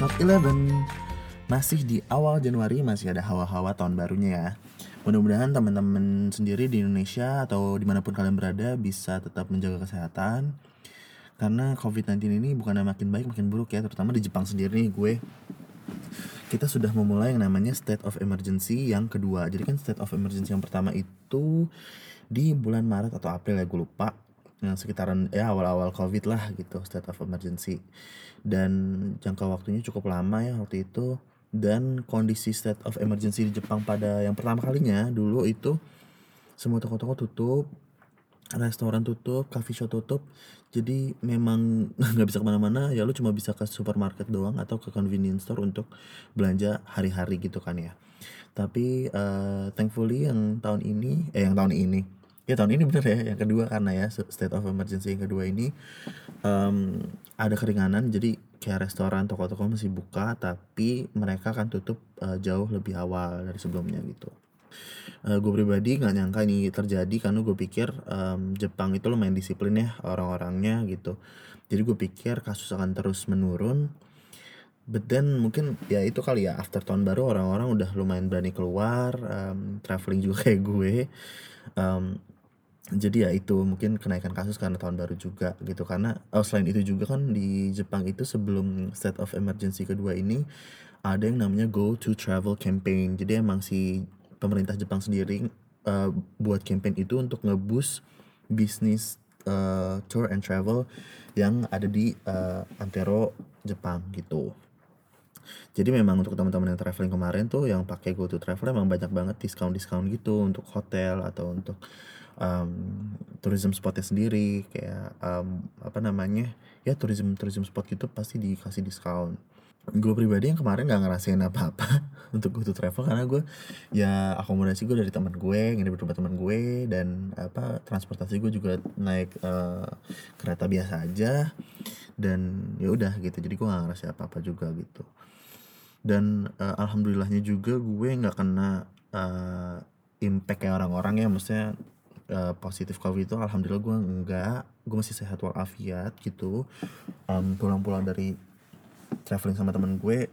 episode 11 Masih di awal Januari, masih ada hawa-hawa tahun barunya ya. Mudah-mudahan teman-teman sendiri di Indonesia atau di mana pun kalian berada bisa tetap menjaga kesehatan. Karena COVID-19 ini bukan makin baik makin buruk ya Terutama di Jepang sendiri nih gue. Kita sudah memulai yang namanya state of emergency yang kedua. Jadi kan state of emergency yang pertama itu di bulan Maret atau April ya gue lupa. Yang sekitaran ya awal-awal covid lah gitu state of emergency dan jangka waktunya cukup lama ya waktu itu dan kondisi state of emergency di Jepang pada yang pertama kalinya dulu itu semua toko-toko tutup restoran tutup, coffee shop tutup, jadi memang nggak bisa ke mana-mana ya lu cuma bisa ke supermarket doang atau ke convenience store untuk belanja hari-hari gitu kan ya. Tapi uh, thankfully yang tahun ini, eh yang tahun ini ya tahun ini bener ya yang kedua karena ya state of emergency yang kedua ini um, ada keringanan jadi kayak restoran toko-toko masih buka tapi mereka akan tutup uh, jauh lebih awal dari sebelumnya gitu. Uh, gue pribadi nggak nyangka ini terjadi karena gue pikir um, Jepang itu lumayan disiplin ya orang-orangnya gitu. Jadi gue pikir kasus akan terus menurun but then mungkin ya itu kali ya after tahun baru orang-orang udah lumayan berani keluar um, traveling juga kayak gue um, jadi ya itu mungkin kenaikan kasus karena tahun baru juga gitu. Karena oh, selain itu juga kan di Jepang itu sebelum state of emergency kedua ini ada yang namanya go to travel campaign. Jadi emang si pemerintah Jepang sendiri uh, buat campaign itu untuk ngebus bisnis uh, tour and travel yang ada di uh, Antero Jepang gitu. Jadi memang untuk teman-teman yang traveling kemarin tuh yang pakai go to travel emang banyak banget diskon diskon gitu untuk hotel atau untuk um, tourism spotnya sendiri kayak um, apa namanya ya tourism tourism spot gitu pasti dikasih diskon gue pribadi yang kemarin nggak ngerasain apa-apa untuk gue tuh travel karena gue ya akomodasi gue dari teman gue nginep di teman gue dan apa transportasi gue juga naik uh, kereta biasa aja dan ya udah gitu. Jadi gue nggak ngerasain apa-apa juga gitu. Dan uh, alhamdulillahnya juga gue nggak kena uh, impact kayak orang-orang ya maksudnya uh, positif covid itu alhamdulillah gue enggak. Gue masih sehat walafiat gitu. Um, pulang-pulang dari traveling sama temen gue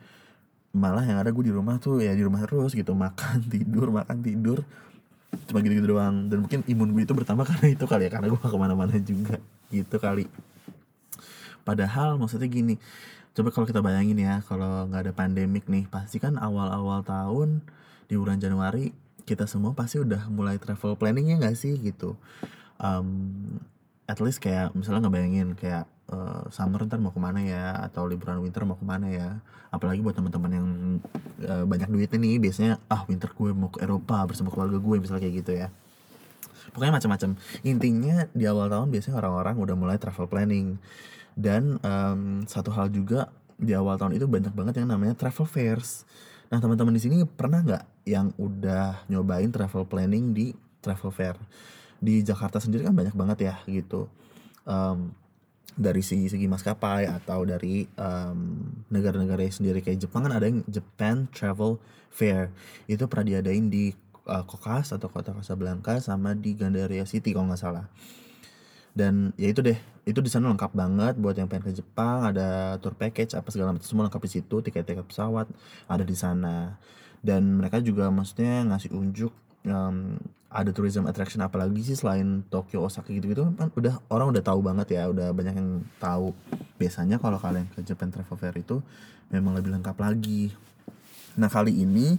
malah yang ada gue di rumah tuh ya di rumah terus gitu. Makan tidur makan tidur. Cuma gitu-gitu doang. Dan mungkin imun gue itu bertambah karena itu kali ya karena gue ke mana-mana juga. Gitu kali. Padahal maksudnya gini coba kalau kita bayangin ya kalau nggak ada pandemik nih pasti kan awal-awal tahun di bulan Januari kita semua pasti udah mulai travel planningnya nggak sih gitu. Um, at least kayak misalnya ngebayangin kayak uh, summer ntar mau ke mana ya atau liburan winter mau ke mana ya. Apalagi buat teman-teman yang uh, banyak duit nih biasanya ah winter gue mau ke Eropa bersama keluarga gue misalnya kayak gitu ya. Pokoknya macam-macam. Intinya di awal tahun biasanya orang-orang udah mulai travel planning. Dan um, satu hal juga di awal tahun itu banyak banget yang namanya travel fairs Nah teman-teman di sini pernah nggak yang udah nyobain travel planning di travel fair? Di Jakarta sendiri kan banyak banget ya gitu. Um, dari segi segi maskapai atau dari um, negara-negara sendiri kayak Jepang kan ada yang Japan Travel Fair itu pernah diadain di uh, Kokas atau kota Casablanca sama di Gandaria City kalau nggak salah dan ya itu deh itu di sana lengkap banget buat yang pengen ke Jepang ada tour package apa segala macam semua lengkap di situ tiket-tiket pesawat ada di sana. Dan mereka juga maksudnya ngasih unjuk um, ada tourism attraction apalagi sih selain Tokyo Osaka gitu-gitu kan udah orang udah tahu banget ya udah banyak yang tahu. Biasanya kalau kalian ke Japan Travel Fair itu memang lebih lengkap lagi nah kali ini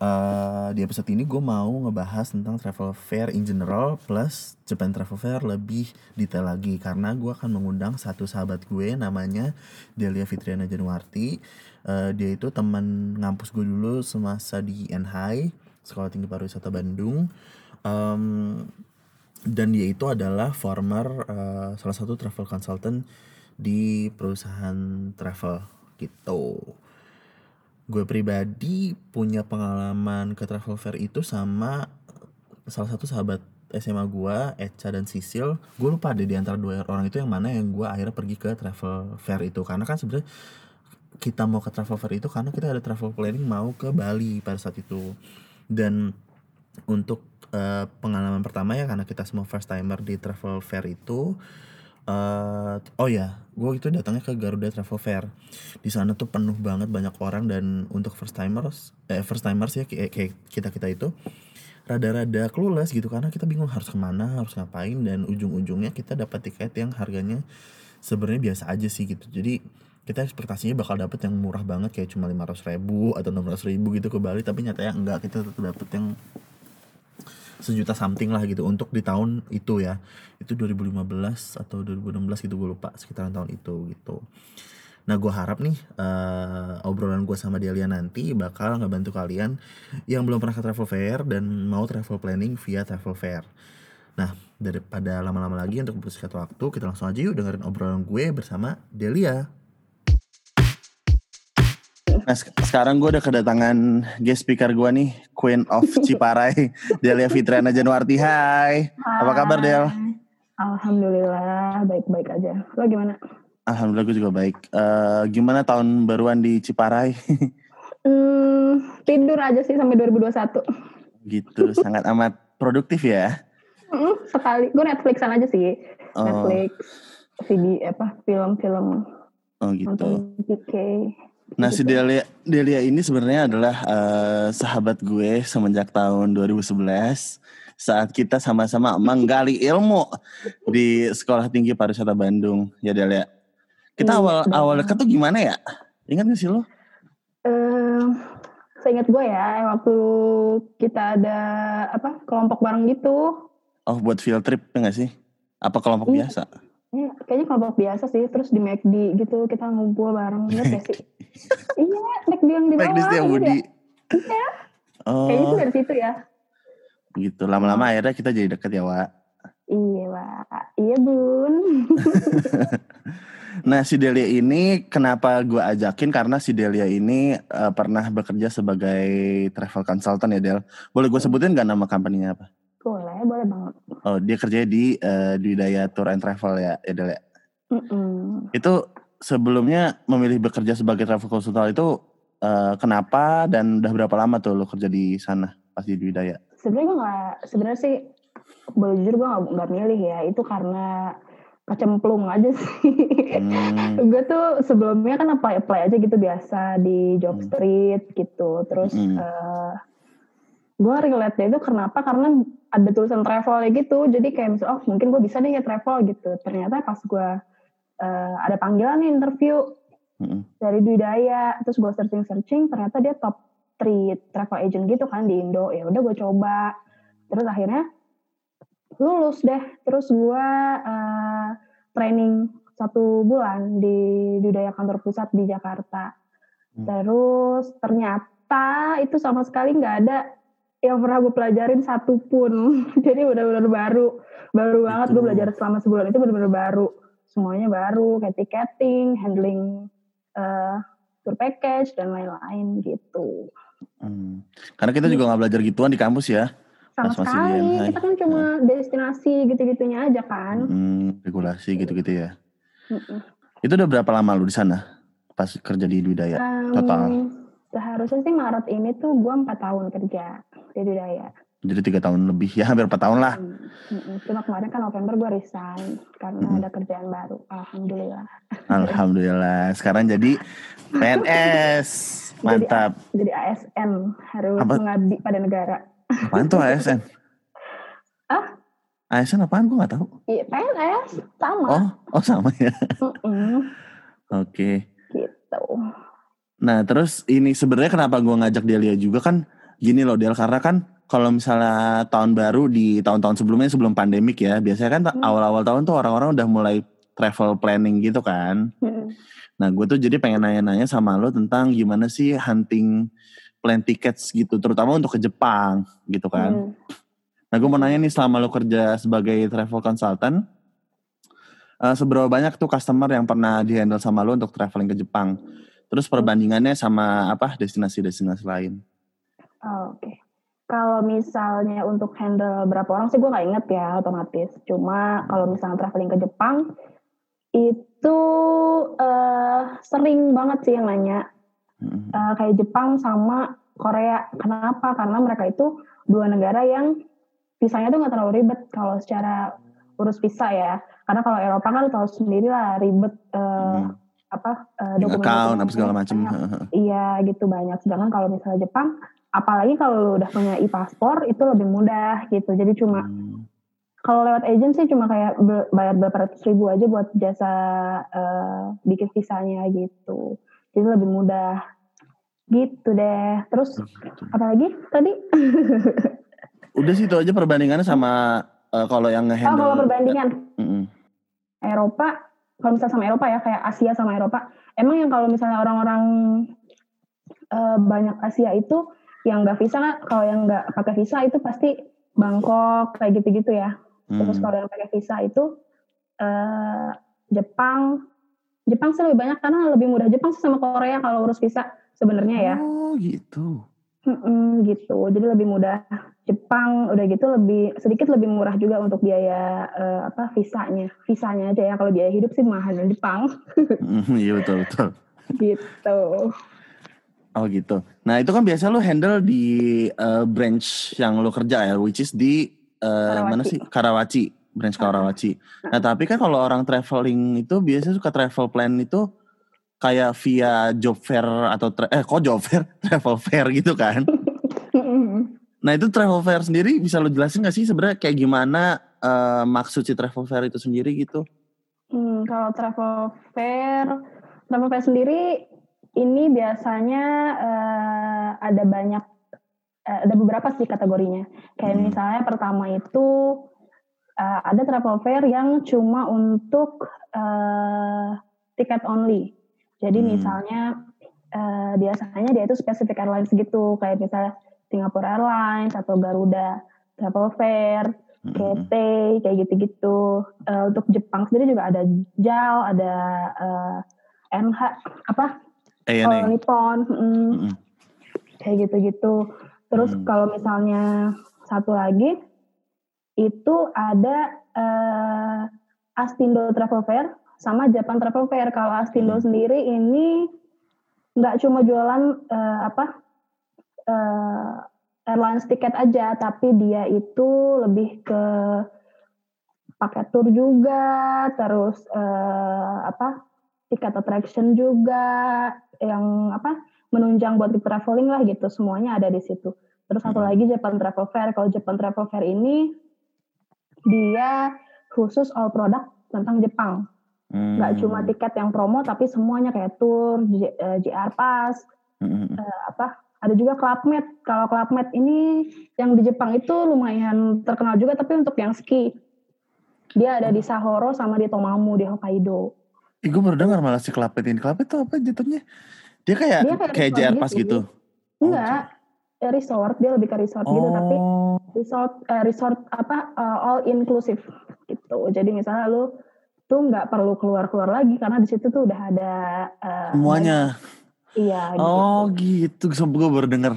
uh, di episode ini gue mau ngebahas tentang travel fair in general plus Japan Travel Fair lebih detail lagi. Karena gue akan mengundang satu sahabat gue namanya Delia Fitriana Januarti. Uh, dia itu teman ngampus gue dulu semasa di NHI Sekolah Tinggi Pariwisata Bandung. Um, dan dia itu adalah former uh, salah satu travel consultant di perusahaan travel gitu gue pribadi punya pengalaman ke travel fair itu sama salah satu sahabat SMA gue, Echa dan Sisil. Gue lupa deh di antara dua orang itu yang mana yang gue akhirnya pergi ke travel fair itu. Karena kan sebenarnya kita mau ke travel fair itu karena kita ada travel planning mau ke Bali pada saat itu. Dan untuk uh, pengalaman pertama ya karena kita semua first timer di travel fair itu uh, oh ya, gue itu datangnya ke Garuda Travel Fair. Di sana tuh penuh banget banyak orang dan untuk first timers, eh first timers ya kayak, kayak kita kita itu rada-rada clueless gitu karena kita bingung harus ke mana, harus ngapain dan ujung-ujungnya kita dapat tiket yang harganya sebenarnya biasa aja sih gitu. Jadi kita ekspektasinya bakal dapet yang murah banget kayak cuma lima ratus ribu atau enam ratus ribu gitu ke Bali tapi nyatanya enggak kita tetap dapet yang sejuta something lah gitu untuk di tahun itu ya. Itu 2015 atau 2016 gitu gue lupa sekitaran tahun itu gitu. Nah gue harap nih uh, obrolan gue sama Delia nanti bakal ngebantu kalian yang belum pernah ke travel fair dan mau travel planning via travel fair. Nah daripada lama-lama lagi untuk mempersingkat waktu kita langsung aja yuk dengerin obrolan gue bersama Delia Nah sekarang gue udah kedatangan guest speaker gue nih Queen of Ciparai Delia Fitriana Januarti. Hai. Apa kabar Del? Alhamdulillah baik-baik aja. Lo gimana? Alhamdulillah gue juga baik. Uh, Gimana tahun baruan di Ciparai? hmm, tidur aja sih sampai 2021 Gitu sangat amat produktif ya? Mm, sekali. Gue Netflixan aja sih. Oh. Netflix CD apa film-film. Oh gitu. Nonton Nah si Delia, Delia ini sebenarnya adalah uh, sahabat gue semenjak tahun 2011 saat kita sama-sama menggali ilmu di Sekolah Tinggi Pariwisata Bandung ya Delia. Kita iya, awal awal deket tuh gimana ya? Ingat gak sih lo? Uh, seingat gue ya waktu kita ada apa kelompok bareng gitu. Oh buat field trip ya gak sih? Apa kelompok hmm. biasa? Ya, kayaknya kelompok biasa sih, terus di McD gitu kita ngumpul bareng ya sih. iya, McD yang di bawah. McD setiap Budi. Iya. Oh. Kayaknya itu dari situ ya. Gitu, lama-lama akhirnya kita jadi deket ya, Wak. Iya, Wak. Iya, Bun. nah, si Delia ini kenapa gue ajakin karena si Delia ini uh, pernah bekerja sebagai travel consultant ya, Del. Boleh gue sebutin gak nama company-nya apa? Boleh, boleh banget. Oh, dia kerja di uh, di Daya Tour and Travel ya, Edel ya? Mm -mm. Itu sebelumnya memilih bekerja sebagai travel consultant itu uh, kenapa dan udah berapa lama tuh lo kerja di sana pas di Daya? Sebenarnya gue gak, sebenarnya sih boleh jujur gue gak, gak milih ya, itu karena kecemplung aja sih. Hmm. gue tuh sebelumnya kan apply apply aja gitu biasa di job hmm. street gitu, terus hmm. uh, gue relate itu kenapa karena ada tulisan travel ya gitu. Jadi kayak misal oh mungkin gue bisa deh ya travel gitu. Ternyata pas gue uh, ada panggilan nih interview mm-hmm. dari Dwi Daya terus gue searching searching ternyata dia top 3 travel agent gitu kan di Indo. Ya udah gue coba. Terus akhirnya lulus deh. Terus gue uh, training satu bulan di Dwi Daya kantor pusat di Jakarta. Mm. terus ternyata itu sama sekali nggak ada yang pernah gue pelajarin satu pun. Jadi benar-benar baru baru banget gue belajar selama sebulan. Itu benar-benar baru. Semuanya baru kayak ticketing handling uh, tour package dan lain-lain gitu. Hmm. karena kita juga nggak belajar gituan di kampus ya sama Pas sekali. kita kan cuma hmm. destinasi gitu-gitunya aja kan. Hmm, regulasi gitu-gitu ya. Hmm. itu udah berapa lama lu di sana pas kerja di Dwi um, total seharusnya sih Maret ini tuh gue empat tahun kerja di Daya. Jadi tiga tahun lebih ya hampir empat tahun lah. Hmm. Hmm. Cuma kemarin kan November gue resign karena hmm. ada kerjaan baru. Alhamdulillah. Alhamdulillah. Sekarang jadi PNS. Mantap. Jadi, jadi ASN harus Apa? mengabdi pada negara. Apaan tuh ASN? ah? ASN apaan? Gue gak tahu. Iya PNS sama. Oh, oh sama ya. Oke. Okay. Gitu. Nah terus ini sebenarnya kenapa gue ngajak Delia juga kan gini loh Del karena kan kalau misalnya tahun baru di tahun-tahun sebelumnya sebelum pandemik ya biasanya kan hmm. awal-awal tahun tuh orang-orang udah mulai travel planning gitu kan. Hmm. Nah gue tuh jadi pengen nanya-nanya sama lo tentang gimana sih hunting plan tickets gitu terutama untuk ke Jepang gitu kan. Hmm. Nah gue mau nanya nih selama lo kerja sebagai travel consultant uh, seberapa banyak tuh customer yang pernah dihandle sama lo untuk traveling ke Jepang? Terus perbandingannya sama apa destinasi-destinasi lain? Oh, Oke. Okay. Kalau misalnya untuk handle berapa orang sih gue nggak inget ya otomatis. Cuma kalau misalnya traveling ke Jepang itu uh, sering banget sih yang nanya uh, kayak Jepang sama Korea. Kenapa? Karena mereka itu dua negara yang visanya tuh nggak terlalu ribet kalau secara urus visa ya. karena kalau Eropa kan tahu sendiri lah ribet uh, hmm. Apa uh, dokumen account apa segala macam iya gitu banyak. Sedangkan kalau misalnya Jepang apalagi kalau lu udah punya e-paspor itu lebih mudah gitu. Jadi cuma hmm. kalau lewat agent sih cuma kayak bayar berapa ratus ribu aja buat jasa uh, bikin visanya gitu. Jadi lebih mudah. Gitu deh. Terus gitu. apalagi tadi? Udah sih itu aja perbandingannya sama uh, kalau yang ngehandle oh, kalau perbandingan? Mm -hmm. Eropa kalau misalnya sama Eropa ya kayak Asia sama Eropa. Emang yang kalau misalnya orang-orang uh, banyak Asia itu yang nggak visa kalau yang nggak pakai visa itu pasti Bangkok kayak gitu-gitu ya. Hmm. terus kalau yang pakai visa itu uh, Jepang. Jepang sih lebih banyak karena lebih mudah Jepang sih sama Korea kalau urus visa sebenarnya ya. Oh gitu Mm-mm, gitu. Jadi lebih mudah Jepang udah gitu lebih sedikit lebih murah juga untuk biaya uh, apa visanya. Visanya aja ya kalau biaya hidup sih mahal di Jepang. Iya betul betul. Gitu. Oh gitu. Nah itu kan biasa lo handle di uh, branch yang lo kerja ya which is di uh, mana sih? Karawaci branch Karawaci. Nah tapi kan kalau orang traveling itu biasanya suka travel plan itu kayak via job fair atau eh kok job fair travel fair gitu kan Nah itu travel fair sendiri bisa lo jelasin gak sih sebenarnya kayak gimana uh, maksud si travel fair itu sendiri gitu? Hmm, kalau travel fair, travel fair sendiri ini biasanya uh, ada banyak, uh, ada beberapa sih kategorinya. Kayak hmm. misalnya pertama itu uh, ada travel fair yang cuma untuk uh, tiket only. Jadi hmm. misalnya uh, biasanya dia itu spesifik airlines gitu, kayak misalnya Singapore Airlines atau Garuda Travel Fair, KT hmm. kayak gitu-gitu. Uh, untuk Jepang sendiri juga ada JAL, ada uh, eh, MH apa? Oh, Nippon, mm, hmm. kayak gitu-gitu. Terus hmm. kalau misalnya satu lagi itu ada uh, Astindo Travel Fair sama Japan Travel Fair. Kalau Astindo hmm. sendiri ini nggak cuma jualan uh, apa uh, airlines tiket aja, tapi dia itu lebih ke paket tour juga, terus uh, apa tiket attraction juga, yang apa menunjang buat di traveling lah gitu, semuanya ada di situ. Terus satu hmm. lagi Japan Travel Fair. Kalau Japan Travel Fair ini dia khusus all product tentang Jepang. Hmm. Gak cuma tiket yang promo, tapi semuanya kayak tour, JR eh, Pass, hmm. uh, apa ada juga Club Med. Kalau Club Med ini yang di Jepang itu lumayan terkenal juga, tapi untuk yang ski. Dia ada di Sahoro sama di Tomamu di Hokkaido. Gue baru dengar malah si Club Med ini. Club Med itu apa jatuhnya? Dia kayak dia kayak, kayak JR Pass gitu. gitu. Enggak, oh, resort. Dia lebih ke resort oh. gitu, tapi oh. resort uh, resort apa uh, all inclusive gitu. Jadi misalnya lu tuh nggak perlu keluar-keluar lagi karena di situ tuh udah ada uh, semuanya. Iya. Oh gitu, gitu. gue baru denger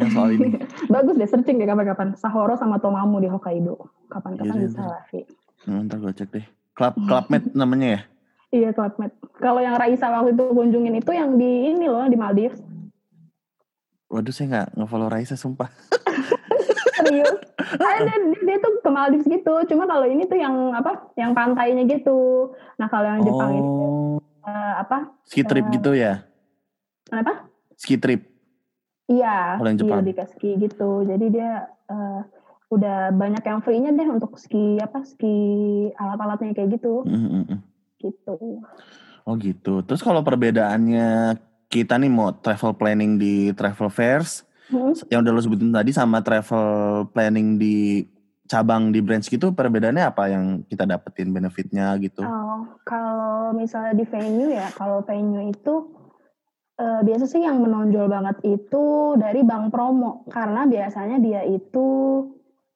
yang soal ini. Bagus deh searching deh kapan-kapan. Sahoro sama Tomamu di Hokkaido. Kapan-kapan iya, bisa lah sih. Nah, ntar gue cek deh. Club Clubmed namanya ya? Iya Clubmed. Kalau yang Raisa waktu itu kunjungin itu yang di ini loh di Maldives. Waduh saya nggak nge-follow Raisa sumpah. Serius? Ada dia, dia tuh ke Maldives gitu. Cuma kalau ini tuh yang apa? Yang pantainya gitu. Nah kalau yang Jepang oh. ini uh, apa? Ski trip uh, gitu ya? Kenapa? Ski trip. Iya, Kalau iya lebih ke ski gitu. Jadi dia uh, udah banyak yang free-nya deh untuk ski apa ski alat-alatnya kayak gitu. Mm-hmm. Gitu. Oh gitu. Terus kalau perbedaannya kita nih mau travel planning di travel fairs hmm. yang udah lo sebutin tadi sama travel planning di cabang di branch gitu perbedaannya apa yang kita dapetin benefitnya gitu? Oh, kalau misalnya di venue ya, kalau venue itu uh, biasa sih yang menonjol banget itu dari bank promo karena biasanya dia itu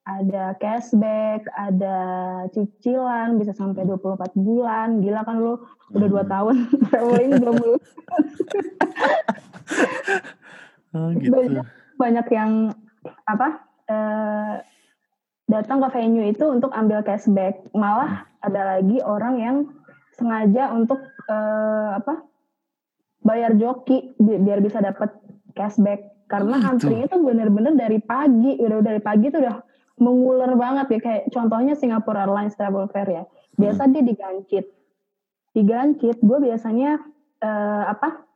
ada cashback, ada cicilan bisa sampai 24 bulan. Gila kan lu udah dua hmm. tahun traveling belum lu. oh, gitu. Banyak, banyak yang apa? Uh, datang ke venue itu untuk ambil cashback. Malah ada lagi orang yang sengaja untuk uh, apa? bayar joki biar bisa dapat cashback karena oh, antrinya tuh bener-bener dari pagi udah dari pagi tuh udah mengular banget ya kayak contohnya Singapore Airlines Travel Fair ya biasa dia digancit digancit gue biasanya uh, apa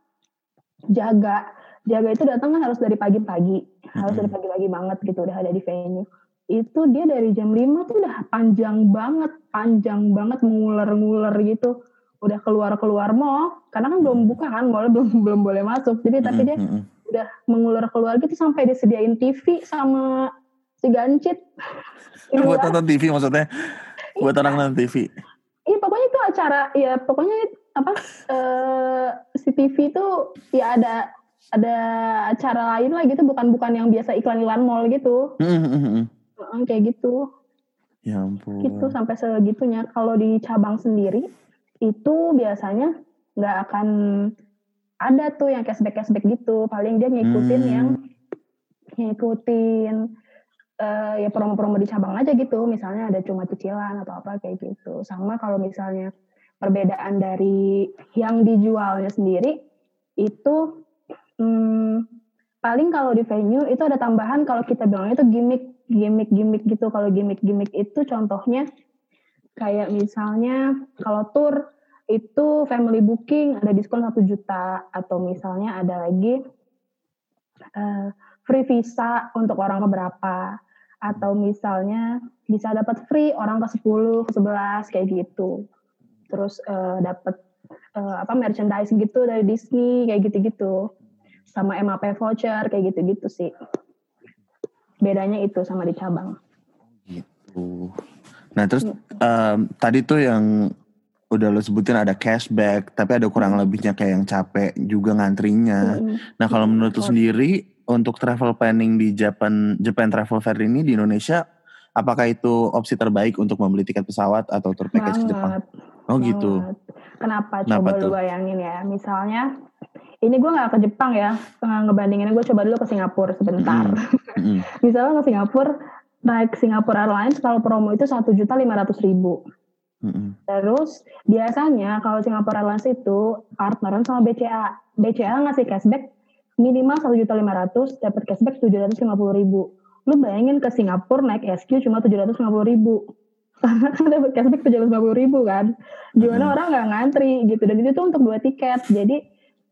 jaga jaga itu datang kan harus dari pagi-pagi. Harus dari pagi-pagi banget gitu udah ada di venue. Itu dia dari jam 5 tuh udah panjang banget panjang banget nguler-nguler gitu. Udah keluar-keluar mall karena kan belum buka kan mall belum belum boleh masuk. Jadi tapi dia udah mengular keluar gitu sampai disediain TV sama si gancit. Buat nonton TV maksudnya? Buat orang nonton TV iya pokoknya itu acara ya pokoknya apa uh, si TV itu ya ada ada acara lain lah gitu bukan bukan yang biasa iklan iklan mall gitu. Uh, kayak gitu. Ya ampun. Gitu sampai segitunya. Kalau di cabang sendiri itu biasanya nggak akan ada tuh yang cashback cashback gitu. Paling dia ngikutin hmm. yang ngikutin uh, ya promo-promo di cabang aja gitu. Misalnya ada cuma cicilan atau apa kayak gitu. Sama kalau misalnya perbedaan dari yang dijualnya sendiri itu hmm, paling kalau di venue itu ada tambahan kalau kita bilangnya itu gimmick gimmick gimmick gitu. Kalau gimmick gimmick itu contohnya kayak misalnya kalau tour itu family booking ada diskon satu juta atau misalnya ada lagi uh, free visa untuk orang keberapa atau misalnya bisa dapat free orang ke 10 ke 11 kayak gitu. Terus uh, dapat uh, apa merchandise gitu dari Disney kayak gitu-gitu sama MAP voucher kayak gitu-gitu sih bedanya itu sama di cabang gitu nah terus um, tadi tuh yang udah lo sebutin ada cashback, tapi ada kurang lebihnya kayak yang capek juga ngantrinya. Nah kalau menurut lo sendiri untuk travel planning di Japan Japan Travel Fair ini di Indonesia, apakah itu opsi terbaik untuk membeli tiket pesawat atau tour package Banget. Jepang? Oh Banget. gitu. Kenapa? Kenapa coba tuh? lu bayangin ya, misalnya ini gue nggak ke Jepang ya, ngebandinginnya gue coba dulu ke Singapura sebentar. Mm. Mm. misalnya ke Singapura, naik Singapura Airlines kalau promo itu satu juta lima ratus ribu Mm-hmm. Terus biasanya kalau Singapore Airlines itu partneran sama BCA. BCA ngasih cashback minimal satu juta lima ratus, dapat cashback tujuh ratus lima puluh ribu. Lu bayangin ke Singapura naik SQ cuma tujuh ratus lima puluh ribu. Karena kan dapat cashback tujuh ratus lima puluh ribu kan. Gimana mm-hmm. orang nggak ngantri gitu. Dan itu tuh untuk dua tiket. Jadi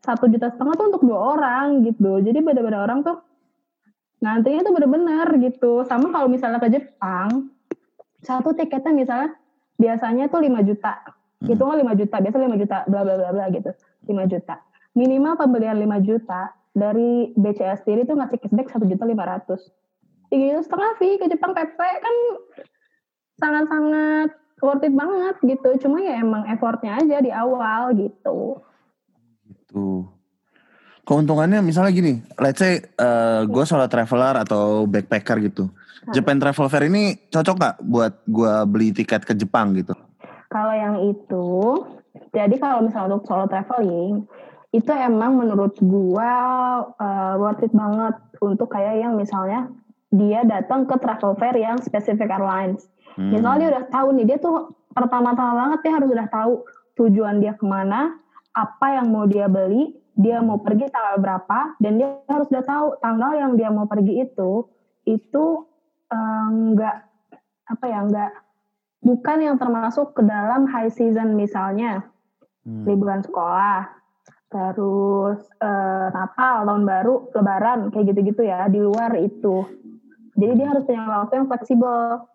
satu juta setengah tuh untuk dua orang gitu. Jadi beda-beda orang tuh ngantrinya tuh bener-bener gitu. Sama kalau misalnya ke Jepang, satu tiketnya misalnya biasanya tuh 5 juta. Hmm. Itu kan 5 juta, biasa 5 juta, bla bla bla bla gitu. 5 juta. Minimal pembelian 5 juta dari BCA sendiri tuh ngasih cashback 1 juta 500. Tiga juta setengah fee ke Jepang PP kan sangat-sangat worth it banget gitu. Cuma ya emang effortnya aja di awal gitu. Gitu. Keuntungannya misalnya gini, let's say uh, gue solo traveler atau backpacker gitu. Japan Travel Fair ini cocok gak buat gue beli tiket ke Jepang gitu? Kalau yang itu, jadi kalau misalnya untuk solo traveling, itu emang menurut gue uh, worth it banget untuk kayak yang misalnya dia datang ke travel fair yang specific airlines. Hmm. Misalnya dia udah tahu nih, dia tuh pertama-tama banget dia harus udah tahu tujuan dia ke mana, apa yang mau dia beli, dia mau pergi tanggal berapa, dan dia harus udah tahu tanggal yang dia mau pergi itu, itu nggak uh, apa ya nggak bukan yang termasuk ke dalam high season misalnya. Hmm. liburan sekolah terus uh, Natal tahun baru Lebaran kayak gitu-gitu ya di luar itu. Jadi dia harus punya waktu yang fleksibel.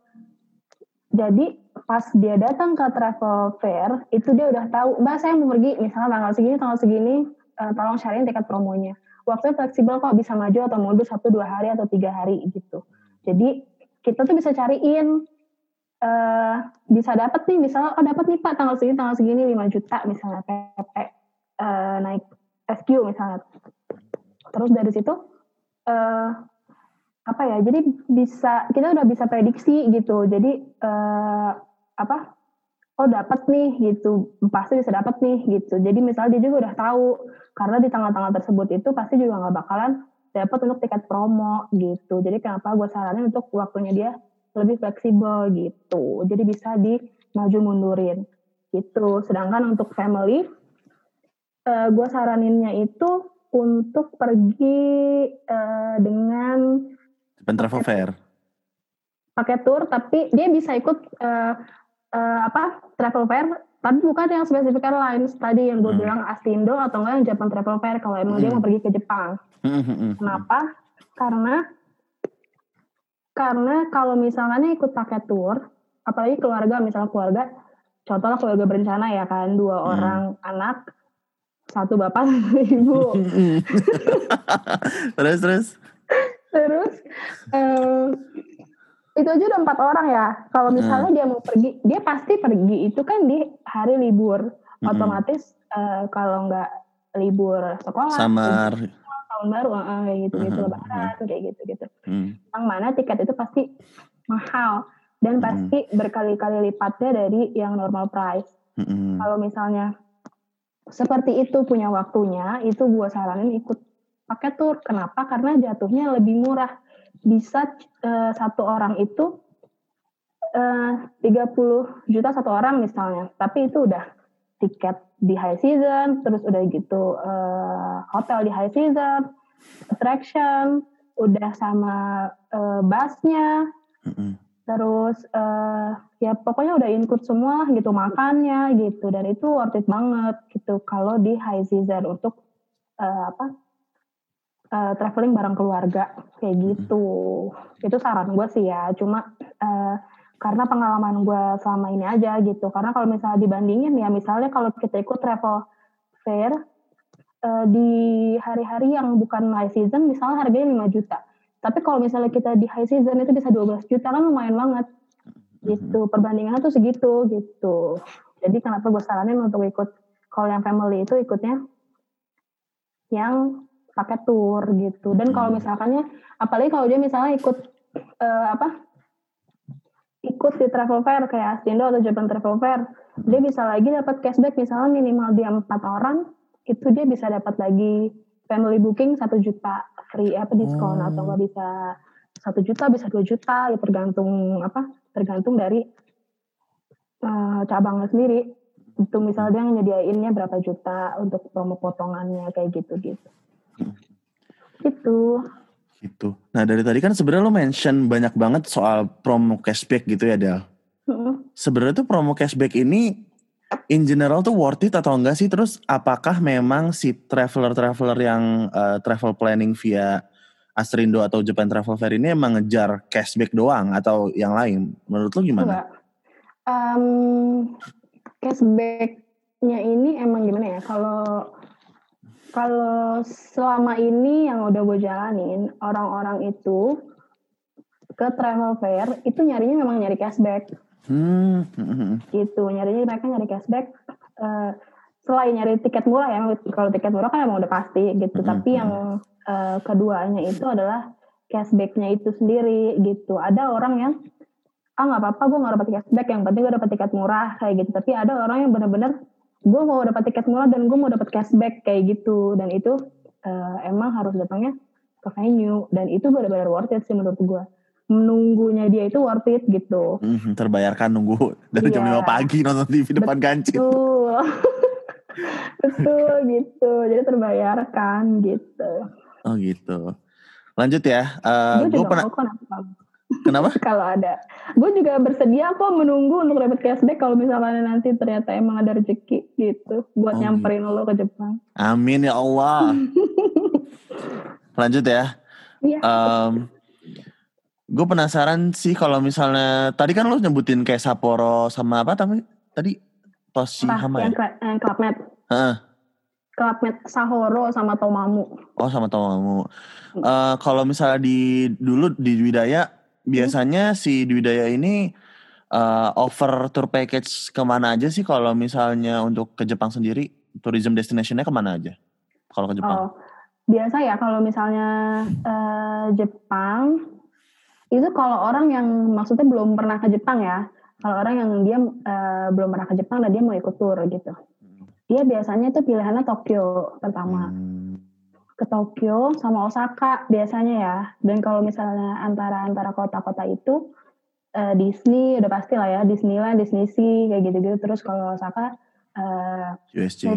Jadi pas dia datang ke travel fair itu dia udah tahu mbak saya mau pergi misalnya tanggal segini tanggal segini uh, tolong cariin tiket promonya waktunya fleksibel kok bisa maju atau mundur satu dua hari atau tiga hari gitu jadi kita tuh bisa cariin uh, bisa dapat nih misalnya oh dapat nih Pak tanggal segini tanggal segini 5 juta misalnya PP uh, eh, naik SQ misalnya. Terus dari situ uh, apa ya? Jadi bisa kita udah bisa prediksi gitu. Jadi uh, apa? Oh dapat nih gitu, pasti bisa dapat nih gitu. Jadi misalnya dia juga udah tahu karena di tanggal-tanggal tersebut itu pasti juga nggak bakalan dapat untuk tiket promo gitu. Jadi kenapa gue saranin untuk waktunya dia lebih fleksibel gitu. Jadi bisa di maju mundurin gitu. Sedangkan untuk family, uh, gue saraninnya itu untuk pergi uh, dengan Japan Travel Fair. Pakai tour, tapi dia bisa ikut uh, uh, apa travel fair tapi bukan yang spesifik airlines tadi yang gue hmm. bilang Astindo atau enggak yang Japan Travel Fair kalau emang hmm. dia mau pergi ke Jepang. Hmm, hmm, hmm. Kenapa? Karena karena kalau misalnya ikut paket tour, apalagi keluarga misalnya keluarga, contohnya keluarga berencana ya kan dua hmm. orang anak, satu bapak satu ibu. terus terus. Terus uh, itu aja udah empat orang ya. Kalau hmm. misalnya hmm. dia mau pergi, dia pasti pergi itu kan di hari libur. Hmm. Otomatis uh, kalau nggak libur sekolah, samar, tahun baru, uh, kayak gitu gitu, hmm. lebaran kayak gitu gitu. Hmm. Yang mana tiket itu pasti mahal dan hmm. pasti berkali-kali lipatnya dari yang normal price. Hmm. Kalau misalnya seperti itu punya waktunya, itu gue saranin ikut pakai tour. Kenapa? Karena jatuhnya lebih murah bisa uh, satu orang itu eh, uh, 30 juta satu orang misalnya, tapi itu udah tiket di high season, terus udah gitu uh, hotel di high season, attraction, udah sama uh, busnya, mm-hmm. terus uh, ya pokoknya udah include semua gitu makannya gitu dan itu worth it banget gitu kalau di high season untuk uh, apa uh, traveling bareng keluarga kayak gitu. Hmm. Itu saran gue sih ya. Cuma uh, karena pengalaman gue selama ini aja gitu. Karena kalau misalnya dibandingin ya misalnya kalau kita ikut travel fair uh, di hari-hari yang bukan high season misalnya harganya 5 juta. Tapi kalau misalnya kita di high season itu bisa 12 juta kan lumayan banget. Gitu. Perbandingannya tuh segitu gitu. Jadi kenapa gue saranin untuk ikut kalau yang family itu ikutnya yang pakai tour gitu. Dan kalau hmm. misalkannya, apalagi kalau dia misalnya ikut uh, apa? ikut di travel fair kayak Astindo atau Japan Travel Fair, dia bisa lagi dapat cashback misalnya minimal dia empat orang, itu dia bisa dapat lagi family booking satu juta free apa diskon oh. atau nggak bisa satu juta bisa dua juta ya tergantung apa tergantung dari uh, cabangnya sendiri itu misalnya dia nyediainnya berapa juta untuk promo potongannya kayak gitu gitu itu. Itu. Nah dari tadi kan sebenarnya lo mention banyak banget soal promo cashback gitu ya Del. Hmm. Sebenarnya tuh promo cashback ini in general tuh worth it atau enggak sih? Terus apakah memang si traveler-traveler yang uh, travel planning via Astrindo atau Japan Travel Fair ini emang ngejar cashback doang atau yang lain? Menurut lo gimana? Enggak. Um, cashbacknya ini emang gimana ya? Kalau kalau selama ini yang udah gue jalanin, orang-orang itu ke travel fair itu nyarinya memang nyari cashback. Hmm. Gitu, nyarinya mereka nyari cashback. Uh, selain nyari tiket murah ya, kalau tiket murah kan emang udah pasti gitu. Hmm. Tapi yang uh, keduanya itu adalah cashbacknya itu sendiri gitu. Ada orang yang ah nggak apa-apa gue nggak dapat cashback, yang penting gue dapat tiket murah kayak gitu. Tapi ada orang yang benar-benar gue mau dapat tiket murah dan gue mau dapat cashback kayak gitu. Dan itu uh, emang harus datangnya ke venue. Dan itu benar-benar worth it sih menurut gue menunggunya dia itu worth it gitu. Hmm, terbayarkan nunggu dari yeah. jam 5 pagi nonton TV depan kancil. Betul betul gitu. Jadi terbayarkan gitu. Oh gitu. Lanjut ya uh, gue pernah Kenapa? kalau ada. Gue juga bersedia kok menunggu untuk dapat cashback kalau misalnya nanti ternyata emang ada rezeki gitu buat oh, nyamperin gitu. lo ke Jepang. Amin ya Allah. Lanjut ya. Iya. Um, gue penasaran sih kalau misalnya tadi kan lo nyebutin kayak Sapporo sama apa tapi tadi Toshihama ya? Yang Club Med. Heeh. Club Med Sahoro sama Tomamu. Oh sama Tomamu. Uh, kalau misalnya di dulu di Widaya biasanya si Dwidaya ini uh, offer tour package ke mana aja sih kalau misalnya untuk ke Jepang sendiri tourism destinationnya ke mana aja kalau ke Jepang? Oh, biasa ya kalau misalnya uh, Jepang itu kalau orang yang maksudnya belum pernah ke Jepang ya kalau orang yang dia uh, belum pernah ke Jepang dan dia mau ikut tour gitu hmm. dia biasanya itu pilihannya Tokyo pertama. Hmm ke Tokyo sama Osaka biasanya ya. Dan kalau misalnya antara antara kota-kota itu uh, Disney udah pasti lah ya Disneyland, Disney Sea kayak gitu-gitu. Terus kalau Osaka uh.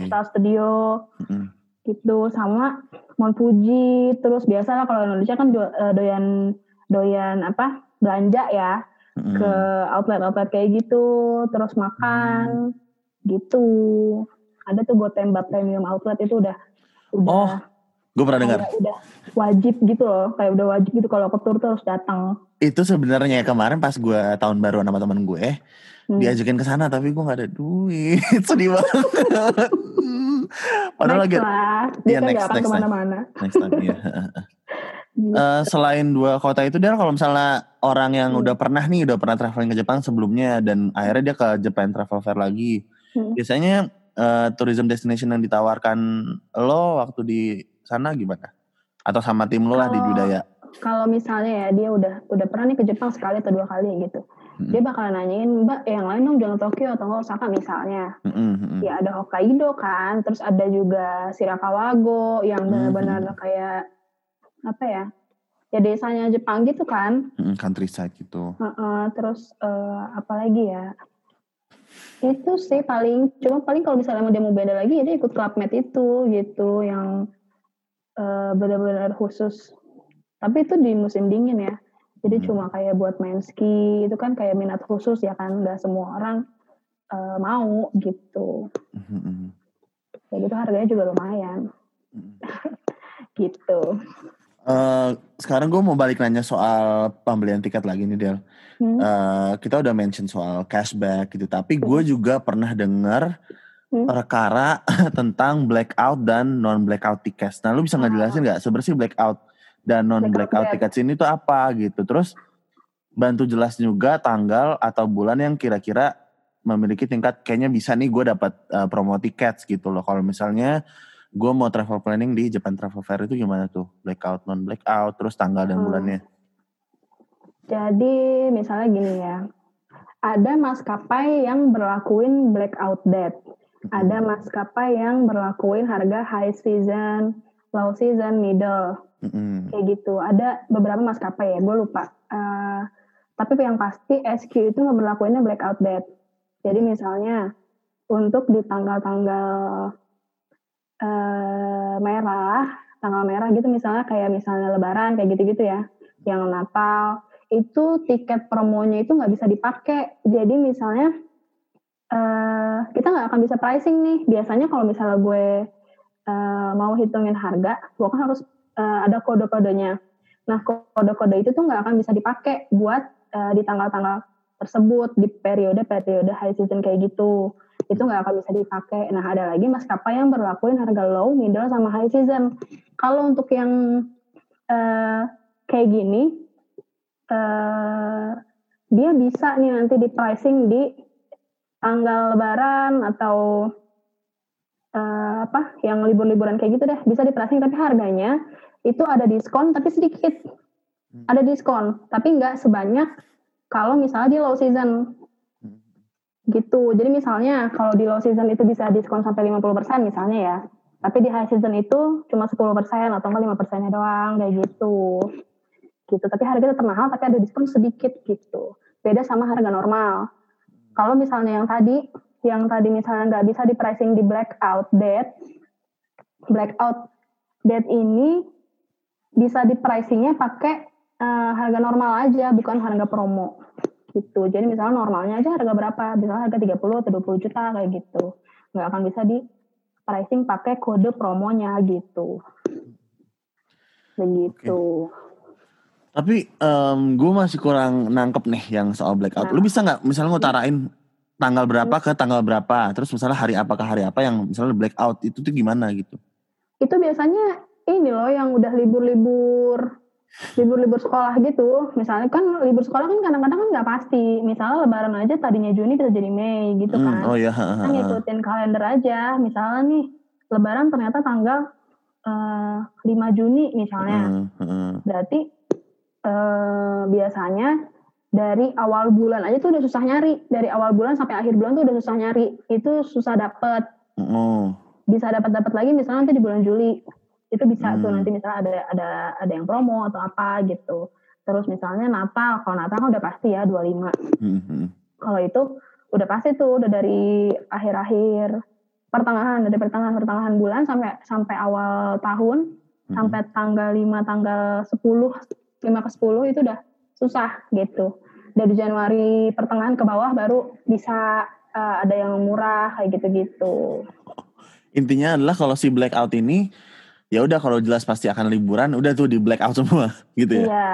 Star Studio mm-hmm. gitu sama Mount Fuji. Terus biasa lah kalau Indonesia kan uh, doyan doyan apa belanja ya. Mm-mm. ke outlet-outlet kayak gitu, terus makan gitu. Ada tuh gue tembak premium outlet itu udah udah Oh, gue pernah dengar. udah wajib gitu loh, kayak udah wajib gitu kalau ke tour tuh harus datang. Itu sebenarnya kemarin pas gue tahun baru sama teman gue Hmm. diajakin ke sana tapi gue nggak ada duit. Sedih banget. Padahal next lagi lah, dia kan next, next, ke mana-mana. next time ya. Eh, selain dua kota itu dia kalau misalnya orang yang Hmm. udah pernah nih udah pernah traveling ke Jepang sebelumnya dan akhirnya dia ke Japan Travel Fair lagi. Hmm. Biasanya eh, tourism destination yang ditawarkan lo waktu di sana gimana? Atau sama tim lo lah di budaya? Kalau misalnya ya dia udah udah pernah nih ke Jepang sekali atau dua kali gitu, Hmm. dia bakalan nanyain mbak yang lain dong jangan Tokyo atau nggak Osaka misalnya. Mm-mm, mm-mm. Ya ada Hokkaido kan, terus ada juga Shirakawago yang Hmm, benar-benar kayak apa ya? Ya desanya Jepang gitu kan. Mm-mm, countryside gitu. Heeh, terus eh, apa lagi ya? Itu sih paling cuma paling kalau misalnya mau dia mau beda lagi ya dia ikut Club Med itu gitu yang eh, benar-benar khusus. Tapi itu di musim dingin ya. Jadi Hmm. cuma kayak buat main ski itu kan kayak minat khusus ya kan nggak semua orang eh, mau gitu. Mm-mm. Ya gitu harganya juga lumayan Mm. gitu. Eh, sekarang gue mau balik nanya soal pembelian tiket lagi nih Del. Hmm. Eh, kita udah mention soal cashback gitu, tapi gue juga pernah dengar Hmm. perkara tentang blackout dan non blackout tickets. Nah, lu bisa ngejelasin nggak sebenarnya sih blackout dan non blackout Blackout tickets ini tuh apa gitu? Terus bantu jelas juga tanggal atau bulan yang kira-kira memiliki tingkat kayaknya bisa nih gue dapat eh, promo tiket gitu loh. Kalau misalnya gue mau travel planning di Japan Travel Fair itu gimana tuh? Blackout, non blackout, terus tanggal dan Hmm. bulannya. Jadi misalnya gini ya, ada maskapai yang berlakuin blackout date, ada maskapai yang berlakuin harga high season, low season, middle, Mm-mm. kayak gitu. Ada beberapa maskapai ya, gue lupa. Eh, tapi yang pasti SQ itu nggak berlakuinnya blackout date. Jadi misalnya untuk di tanggal-tanggal eh, merah, tanggal merah gitu misalnya kayak misalnya Lebaran kayak gitu-gitu ya, yang Natal itu tiket promonya itu nggak bisa dipakai. Jadi misalnya eh, kita nggak akan bisa pricing nih. Biasanya kalau misalnya gue eh, mau hitungin harga, gue kan harus eh, ada kode-kodenya. Nah kode-kode itu tuh nggak akan bisa dipakai buat eh, di tanggal-tanggal tersebut di periode-periode high season kayak gitu. Itu nggak akan bisa dipakai. Nah ada lagi maskapai yang berlakuin harga low, middle, sama high season. Kalau untuk yang eh, kayak gini, eh, dia bisa nih nanti di pricing di tanggal lebaran atau eh, apa yang libur-liburan kayak gitu deh bisa di pricing tapi harganya itu ada diskon tapi sedikit. Ada diskon tapi nggak sebanyak kalau misalnya di low season. Gitu. Jadi misalnya kalau di low season itu bisa diskon sampai 50% misalnya ya. Tapi di high season itu cuma 10% atau enggak 5 persennya doang kayak gitu. Gitu. Tapi harganya tetap mahal tapi ada diskon sedikit gitu. Beda sama harga normal kalau misalnya yang tadi yang tadi misalnya nggak bisa di pricing di blackout date blackout date ini bisa di pricingnya pakai eh, harga normal aja bukan harga promo. Gitu. Jadi misalnya normalnya aja harga berapa? Misalnya harga 30 atau 20 juta kayak gitu. Nggak akan bisa di pricing pakai kode promonya gitu. Begitu Tapi gue masih kurang nangkep nih yang soal blackout. Lu Nah. bisa nggak misalnya ngutarain tanggal berapa ke tanggal berapa, terus misalnya hari apa ke hari apa yang misalnya blackout itu tuh gimana gitu? itu biasanya ini loh yang udah libur-libur libur-libur sekolah gitu misalnya kan libur sekolah kan kadang-kadang kan nggak pasti misalnya lebaran aja tadinya Juni bisa jadi Mei gitu Hmm, kan oh ya. Kita ngikutin kalender aja misalnya nih lebaran ternyata tanggal eh, 5 Juni misalnya berarti eh, biasanya dari awal bulan aja tuh udah susah nyari. Dari awal bulan sampai akhir bulan tuh udah susah nyari. Itu susah dapet. Oh, bisa dapat dapat lagi misalnya nanti di bulan Juli. Itu bisa tuh Hmm. nanti misalnya ada ada ada yang promo atau apa gitu. Terus misalnya Natal. Kalau Natal kan udah pasti ya 25 Hmm, hmm. kalau itu udah pasti tuh udah dari akhir-akhir pertengahan dari pertengahan pertengahan bulan sampai sampai awal tahun Hmm. sampai tanggal 5 tanggal 10 5 ke 10 itu udah susah gitu dari Januari pertengahan ke bawah baru bisa uh, ada yang murah kayak gitu-gitu. Intinya adalah kalau si blackout ini ya udah kalau jelas pasti akan liburan udah tuh di blackout semua gitu ya. Iya,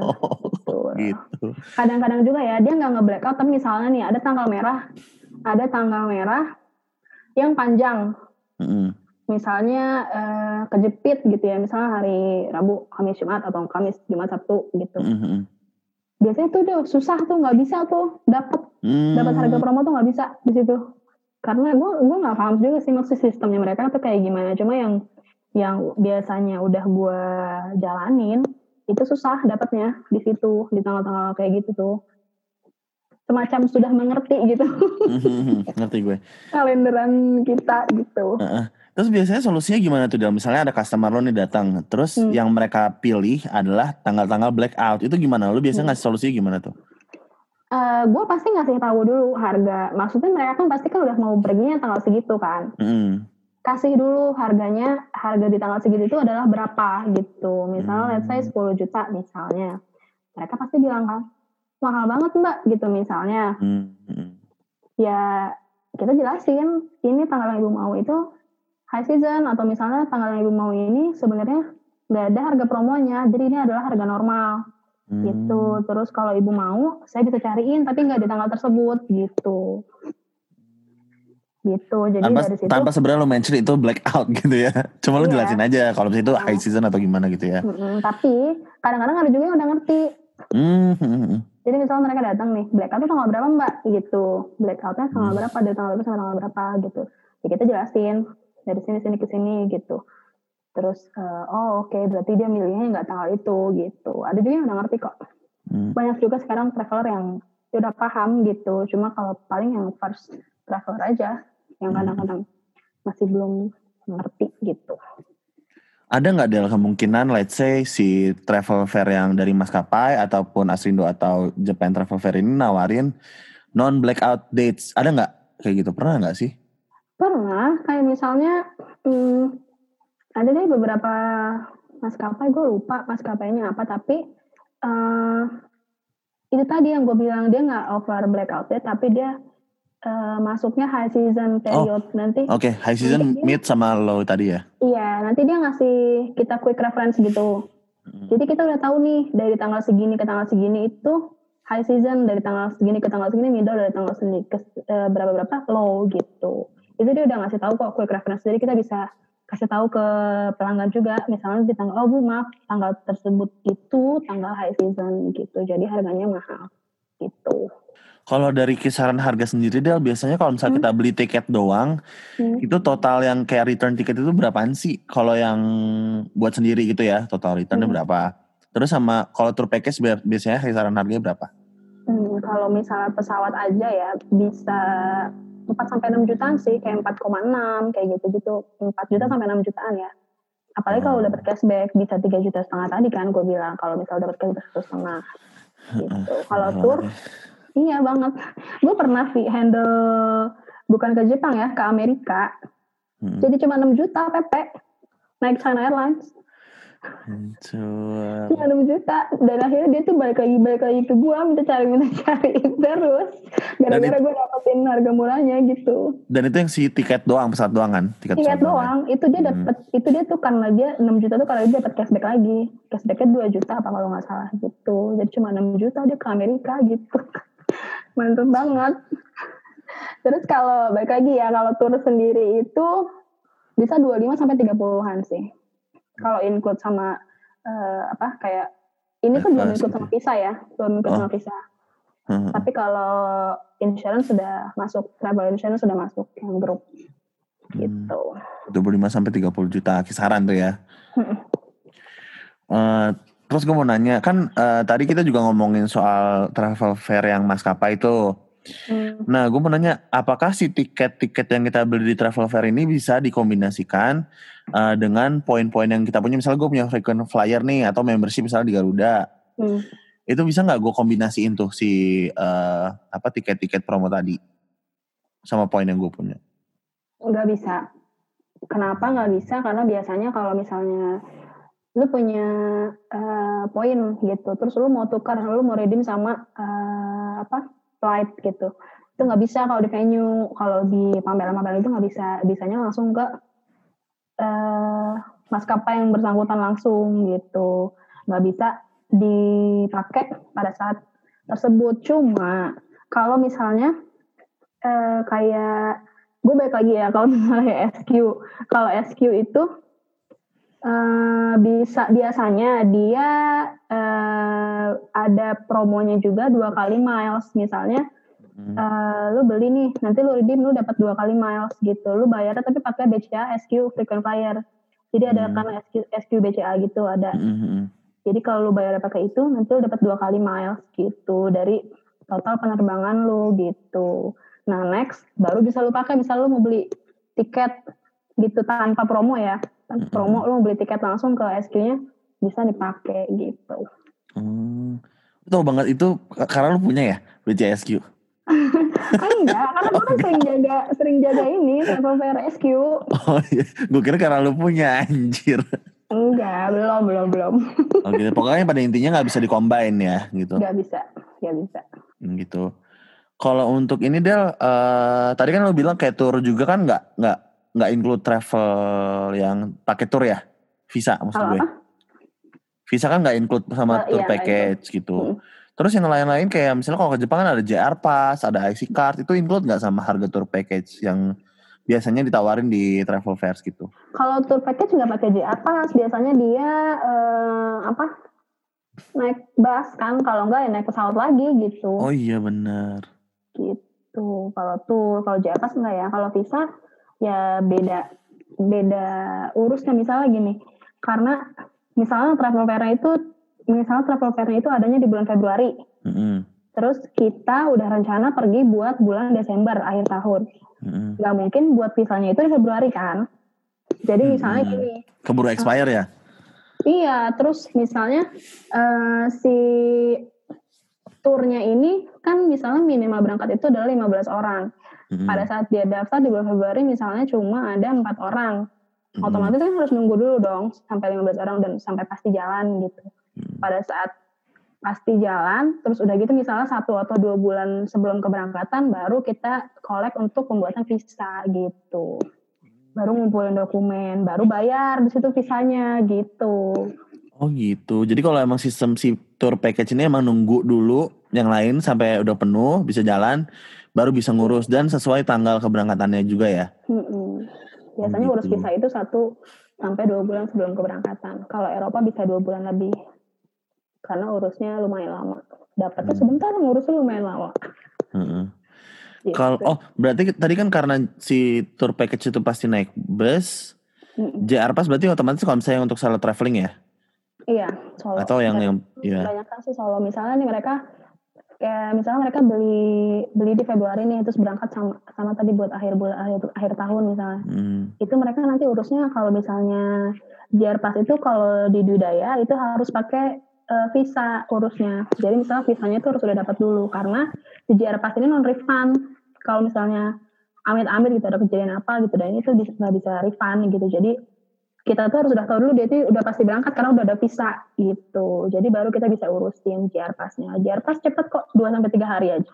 oh, gitu. Kadang-kadang juga ya dia nggak nge-blackout tapi misalnya nih ada tanggal merah, ada tanggal merah yang panjang. Mm -hmm. Misalnya uh, kejepit gitu ya, misalnya hari Rabu, Kamis, Jumat atau Kamis, Jumat, Sabtu gitu. Mm -hmm biasanya tuh udah susah tuh nggak bisa tuh dapat hmm. dapat harga promo tuh nggak bisa di situ. Karena gue gue nggak paham juga sih maksud sistemnya mereka tuh kayak gimana. Cuma yang yang biasanya udah gue jalanin itu susah dapatnya di situ di tanggal-tanggal kayak gitu tuh. Semacam sudah mengerti gitu. Ngerti gue. Kalenderan kita gitu. Uh -uh. Terus biasanya solusinya gimana tuh? Misalnya ada customer lo nih datang, terus hmm. yang mereka pilih adalah tanggal-tanggal blackout. Itu gimana? Lo biasanya hmm. ngasih solusinya gimana tuh? Uh, eh, gue pasti ngasih tahu dulu harga. Maksudnya mereka kan pasti kan udah mau perginya tanggal segitu kan. Hmm. Kasih dulu harganya, harga di tanggal segitu itu adalah berapa gitu. Misalnya hmm. let's say 10 juta misalnya. Mereka pasti bilang kan, mahal banget mbak gitu misalnya. Hmm. hmm. Ya kita jelasin, ini tanggal yang ibu mau itu high season atau misalnya tanggal yang ibu mau ini sebenarnya nggak ada harga promonya, jadi ini adalah harga normal hmm. gitu. Terus kalau ibu mau, saya bisa cariin tapi nggak di tanggal tersebut gitu. Gitu. Jadi tanpa, dari situ tanpa sebenarnya lo mention itu blackout gitu ya. Cuma iya. lo jelasin aja kalau itu iya. high season atau gimana gitu ya. Hmm, tapi kadang-kadang ada juga yang udah ngerti. Hmm. hmm, hmm. Jadi misalnya mereka datang nih, blackout itu tanggal berapa mbak? Gitu. Blackoutnya tanggal hmm. berapa? Dari tanggal berapa sampai tanggal berapa gitu. Ya kita jelasin dari sini sini ke sini gitu. Terus uh, oh oke okay, berarti dia milihnya nggak tanggal itu gitu. Ada juga yang udah ngerti kok. Hmm. banyak juga sekarang traveler yang ya udah paham gitu. Cuma kalau paling yang first traveler aja yang hmm. kadang-kadang masih belum ngerti gitu. Ada nggak ada kemungkinan let's say si travel fair yang dari maskapai ataupun Asrindo atau Japan Travel Fair ini nawarin non blackout dates? Ada nggak? Kayak gitu pernah nggak sih? Pernah, misalnya hmm, ada deh beberapa maskapai, gue lupa maskapainya apa, tapi uh, itu tadi yang gue bilang dia nggak over blackout ya, tapi dia uh, masuknya high season period oh, nanti. Oke, okay. high season dia, mid sama low tadi ya? Iya, nanti dia ngasih kita quick reference gitu. Hmm. Jadi kita udah tahu nih dari tanggal segini ke tanggal segini itu high season dari tanggal segini ke tanggal segini middle dari tanggal segini ke uh, berapa berapa low gitu itu dia udah ngasih tahu kok quick reference jadi kita bisa kasih tahu ke pelanggan juga. Misalnya di tanggal oh bu maaf tanggal tersebut itu tanggal high season gitu. Jadi harganya mahal gitu. Kalau dari kisaran harga sendiri Del biasanya kalau misalnya hmm. kita beli tiket doang hmm. itu total yang kayak return tiket itu berapaan sih? Kalau yang buat sendiri gitu ya total returnnya hmm. berapa? Terus sama kalau tour package biasanya kisaran harganya berapa? Hmm, kalau misalnya pesawat aja ya bisa 4 sampai 6 jutaan sih, kayak 4,6 kayak gitu-gitu. 4 juta sampai 6 jutaan ya. Apalagi kalau dapat cashback bisa 3 juta setengah tadi kan gue bilang kalau misal dapat cashback satu setengah. Gitu. Kalau tour iya banget. Gue pernah sih handle bukan ke Jepang ya, ke Amerika. Hmm. Jadi cuma 6 juta PP naik China Airlines. Cuma 6 juta dan akhirnya dia tuh balik lagi balik lagi ke gua minta cari minta cari terus. Gara-gara gue dapetin harga murahnya gitu. Dan itu yang si tiket doang pesawat doang kan? Tiket, tiket doang ya? itu dia dapat hmm. itu dia tuh karena dia 6 juta tuh kalau dia dapat cashback lagi. Cashbacknya 2 juta apa kalau nggak salah gitu. Jadi cuma 6 juta dia ke Amerika gitu. Mantep banget. Terus kalau balik lagi ya kalau tur sendiri itu bisa 25 sampai 30-an sih kalau include sama uh, apa kayak ini kan belum include sama visa ya, belum include oh. sama visa. Hmm. Tapi kalau insurance sudah masuk, travel insurance sudah masuk yang grup hmm. gitu. 25 sampai 30 juta kisaran tuh ya. Hmm. Uh, terus gue mau nanya, kan uh, tadi kita juga ngomongin soal travel fair yang maskapai itu. Hmm. Nah, gue mau nanya, apakah si tiket-tiket yang kita beli di travel fair ini bisa dikombinasikan uh, dengan poin-poin yang kita punya? Misalnya gue punya frequent flyer nih, atau membership misalnya di Garuda. Hmm. Itu bisa nggak gue kombinasiin tuh si uh, apa tiket-tiket promo tadi sama poin yang gue punya? Nggak bisa. Kenapa nggak bisa? Karena biasanya kalau misalnya lu punya uh, poin gitu terus lu mau tukar lu mau redeem sama uh, apa flight gitu. Itu nggak bisa kalau di venue kalau di pameran-pameran itu nggak bisa. Bisanya langsung ke uh, maskapai yang bersangkutan langsung gitu. Nggak bisa dipakai pada saat tersebut. Cuma kalau misalnya uh, kayak gue baik lagi ya kalau misalnya SQ kalau SQ itu Uh, bisa biasanya dia uh, ada promonya juga dua kali miles. Misalnya hmm. uh, lu beli nih nanti lu redeem lu dapat dua kali miles gitu. Lu bayar tapi pakai BCA SQ frequent flyer. Jadi ada hmm. kan SQ, SQ BCA gitu ada. Hmm. jadi kalau lu bayar pakai itu nanti lu dapat dua kali miles gitu dari total penerbangan lu gitu. Nah next baru bisa lu pakai. Misal lu mau beli tiket gitu tanpa promo ya kan promo lo beli tiket langsung ke SQ-nya bisa dipakai gitu. Hmm. Tahu banget itu karena lo punya ya BCSQ? enggak, karena gue kan sering jaga sering jaga ini travel fair SQ. Oh iya, gue kira karena lo punya anjir. Enggak, belum, belum, belum. oh gitu. Pokoknya pada intinya nggak bisa dikombain ya, gitu. Nggak bisa, nggak bisa. Hmm, gitu. Kalau untuk ini Del, uh, tadi kan lo bilang kayak tour juga kan nggak nggak nggak include travel yang pakai tour ya? Visa maksud gue. visa kan nggak include sama uh, tour iya, package itu. gitu. Hmm. terus yang lain-lain kayak misalnya kalau ke Jepang kan ada JR Pass ada IC Card itu include nggak sama harga tour package yang biasanya ditawarin di travel fairs gitu? Kalau tour package nggak pakai JR Pass biasanya dia uh, apa naik bus kan? Kalau enggak ya naik pesawat lagi gitu. Oh iya benar. Gitu. Kalau tour kalau JR Pass enggak ya? Kalau visa ya beda beda urusnya. Misalnya gini karena misalnya travel fair itu misalnya travel fair itu adanya di bulan Februari. Mm-hmm. terus kita udah rencana pergi buat bulan Desember akhir tahun. Mm-hmm. Gak mungkin buat visanya itu di Februari kan? Jadi misalnya mm-hmm. gini. Keburu expire ya? Iya terus misalnya uh, si turnya ini kan misalnya minimal berangkat itu adalah 15 orang hmm. pada saat dia daftar di bulan Februari misalnya cuma ada empat orang hmm. otomatis kan harus nunggu dulu dong sampai 15 orang dan sampai pasti jalan gitu hmm. pada saat pasti jalan terus udah gitu misalnya satu atau dua bulan sebelum keberangkatan baru kita collect untuk pembuatan visa gitu baru ngumpulin dokumen baru bayar di situ visanya gitu oh gitu jadi kalau emang sistem si tour package ini emang nunggu dulu yang lain sampai udah penuh bisa jalan baru bisa ngurus dan sesuai tanggal keberangkatannya juga ya. Hmm, Biasanya gitu. urus visa itu satu sampai dua bulan sebelum keberangkatan. Kalau Eropa bisa dua bulan lebih karena urusnya lumayan lama. Dapatnya hmm. sebentar, ngurusnya lumayan lama. Hmm. Gitu. Kalau oh berarti tadi kan karena si tour package itu pasti naik bus, hmm. JR Pass berarti otomatis kalau misalnya untuk solo traveling ya? Iya, solo. Atau yang yang ya. Banyak sih solo. Misalnya nih mereka kayak misalnya mereka beli beli di Februari nih terus berangkat sama sama tadi buat akhir bulan akhir akhir tahun misalnya. Hmm. itu mereka nanti urusnya kalau misalnya JR Pass itu kalau di Dudaya itu harus pakai uh, visa urusnya. Jadi misalnya visanya itu harus sudah dapat dulu karena di JR Pass ini non refund kalau misalnya amit-amit gitu ada kejadian apa gitu dan itu nggak bisa refund gitu. Jadi kita tuh harus udah tahu dulu dia tuh udah pasti berangkat karena udah ada visa gitu. Jadi baru kita bisa urusin JR Pass-nya. JR Pass cepet kok 2 sampai 3 hari aja.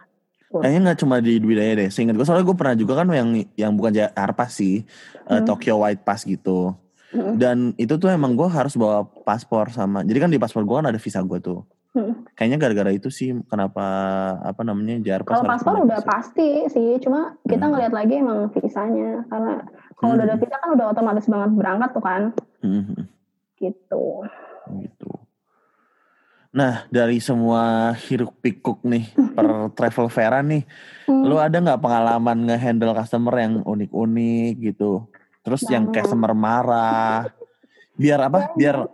Kayaknya nggak cuma di Daya deh. Seingat gue soalnya gue pernah juga kan yang yang bukan JR Pass sih, eh, hmm. uh, Tokyo White Pass gitu. Hmm. Dan itu tuh emang gue harus bawa paspor sama. Jadi kan di paspor gue kan ada visa gue tuh. Hmm. Kayaknya gara-gara itu sih kenapa apa namanya JR Pass. Kalau paspor udah visa. pasti sih, cuma kita hmm. ngeliat lagi emang visanya karena kalau hmm. udah ada visa kan udah otomatis banget berangkat tuh kan. Hmm. Gitu. Gitu. Nah dari semua hiruk pikuk nih per travel fair nih, hmm. lu ada nggak pengalaman ngehandle customer yang unik-unik gitu? Terus Banyak. yang customer marah, biar apa? Biar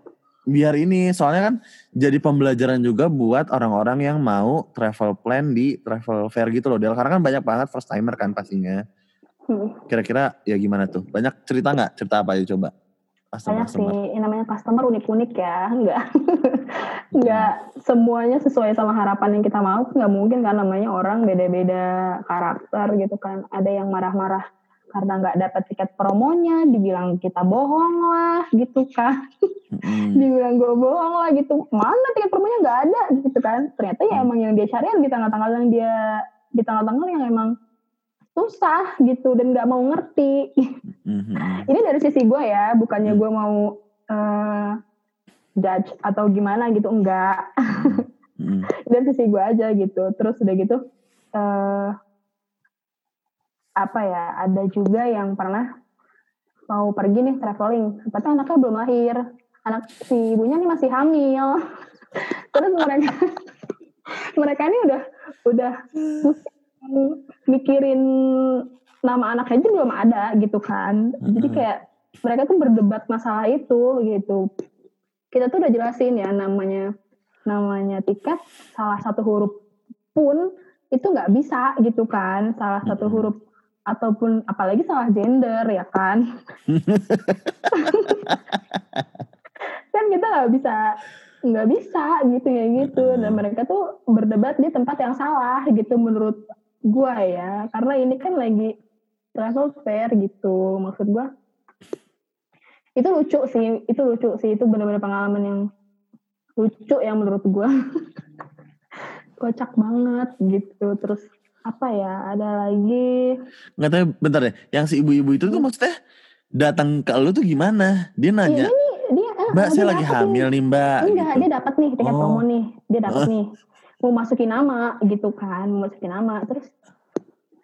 biar ini soalnya kan jadi pembelajaran juga buat orang-orang yang mau travel plan di travel fair gitu loh Del karena kan banyak banget first timer kan pastinya Hmm. Kira-kira ya gimana tuh? Banyak cerita nggak? Cerita apa aja coba? Customer, Banyak sih, yang namanya customer unik-unik ya, nggak nggak hmm. semuanya sesuai sama harapan yang kita mau, nggak mungkin kan namanya orang beda-beda karakter gitu kan. Ada yang marah-marah karena nggak dapat tiket promonya dibilang kita bohong lah gitu kan Mm-mm. dibilang gue bohong lah gitu mana tiket promonya nggak ada gitu kan ternyata ya emang yang dia cari di tanggal-tanggal yang dia di tanggal-tanggal yang emang susah gitu dan nggak mau ngerti. Mhm. ini dari sisi gue ya bukannya gue mau eh, judge atau gimana gitu enggak. Mhm. dari sisi gue aja gitu. Terus udah gitu eh apa ya ada juga yang pernah mau pergi nih traveling tapi anaknya belum lahir. Anak si ibunya nih masih hamil. Terus mereka mereka ini udah udah pusing mikirin nama anaknya aja belum ada gitu kan. Jadi Mhm. kayak mereka tuh berdebat masalah itu gitu. Kita tuh udah jelasin ya namanya namanya tiket salah satu huruf pun itu nggak bisa gitu kan. Salah satu Mhm. huruf ataupun apalagi salah gender ya kan. Kan kita nggak bisa nggak bisa gitu ya gitu. Dan mereka tuh berdebat di tempat yang salah gitu menurut gua ya karena ini kan lagi travel fair gitu maksud gua itu lucu sih itu lucu sih itu benar-benar pengalaman yang lucu ya menurut gua kocak banget gitu terus apa ya ada lagi Nggak tahu bentar deh. Yang si ibu-ibu itu tuh maksudnya datang ke lu tuh gimana? Dia ya nanya, ini dia ah, Mbak dia saya lagi hamil nih Mbak. enggak gitu. dia dapat nih tiket Oh. promo nih dia dapat Hah? nih mau masukin nama gitu kan mau masukin nama. Terus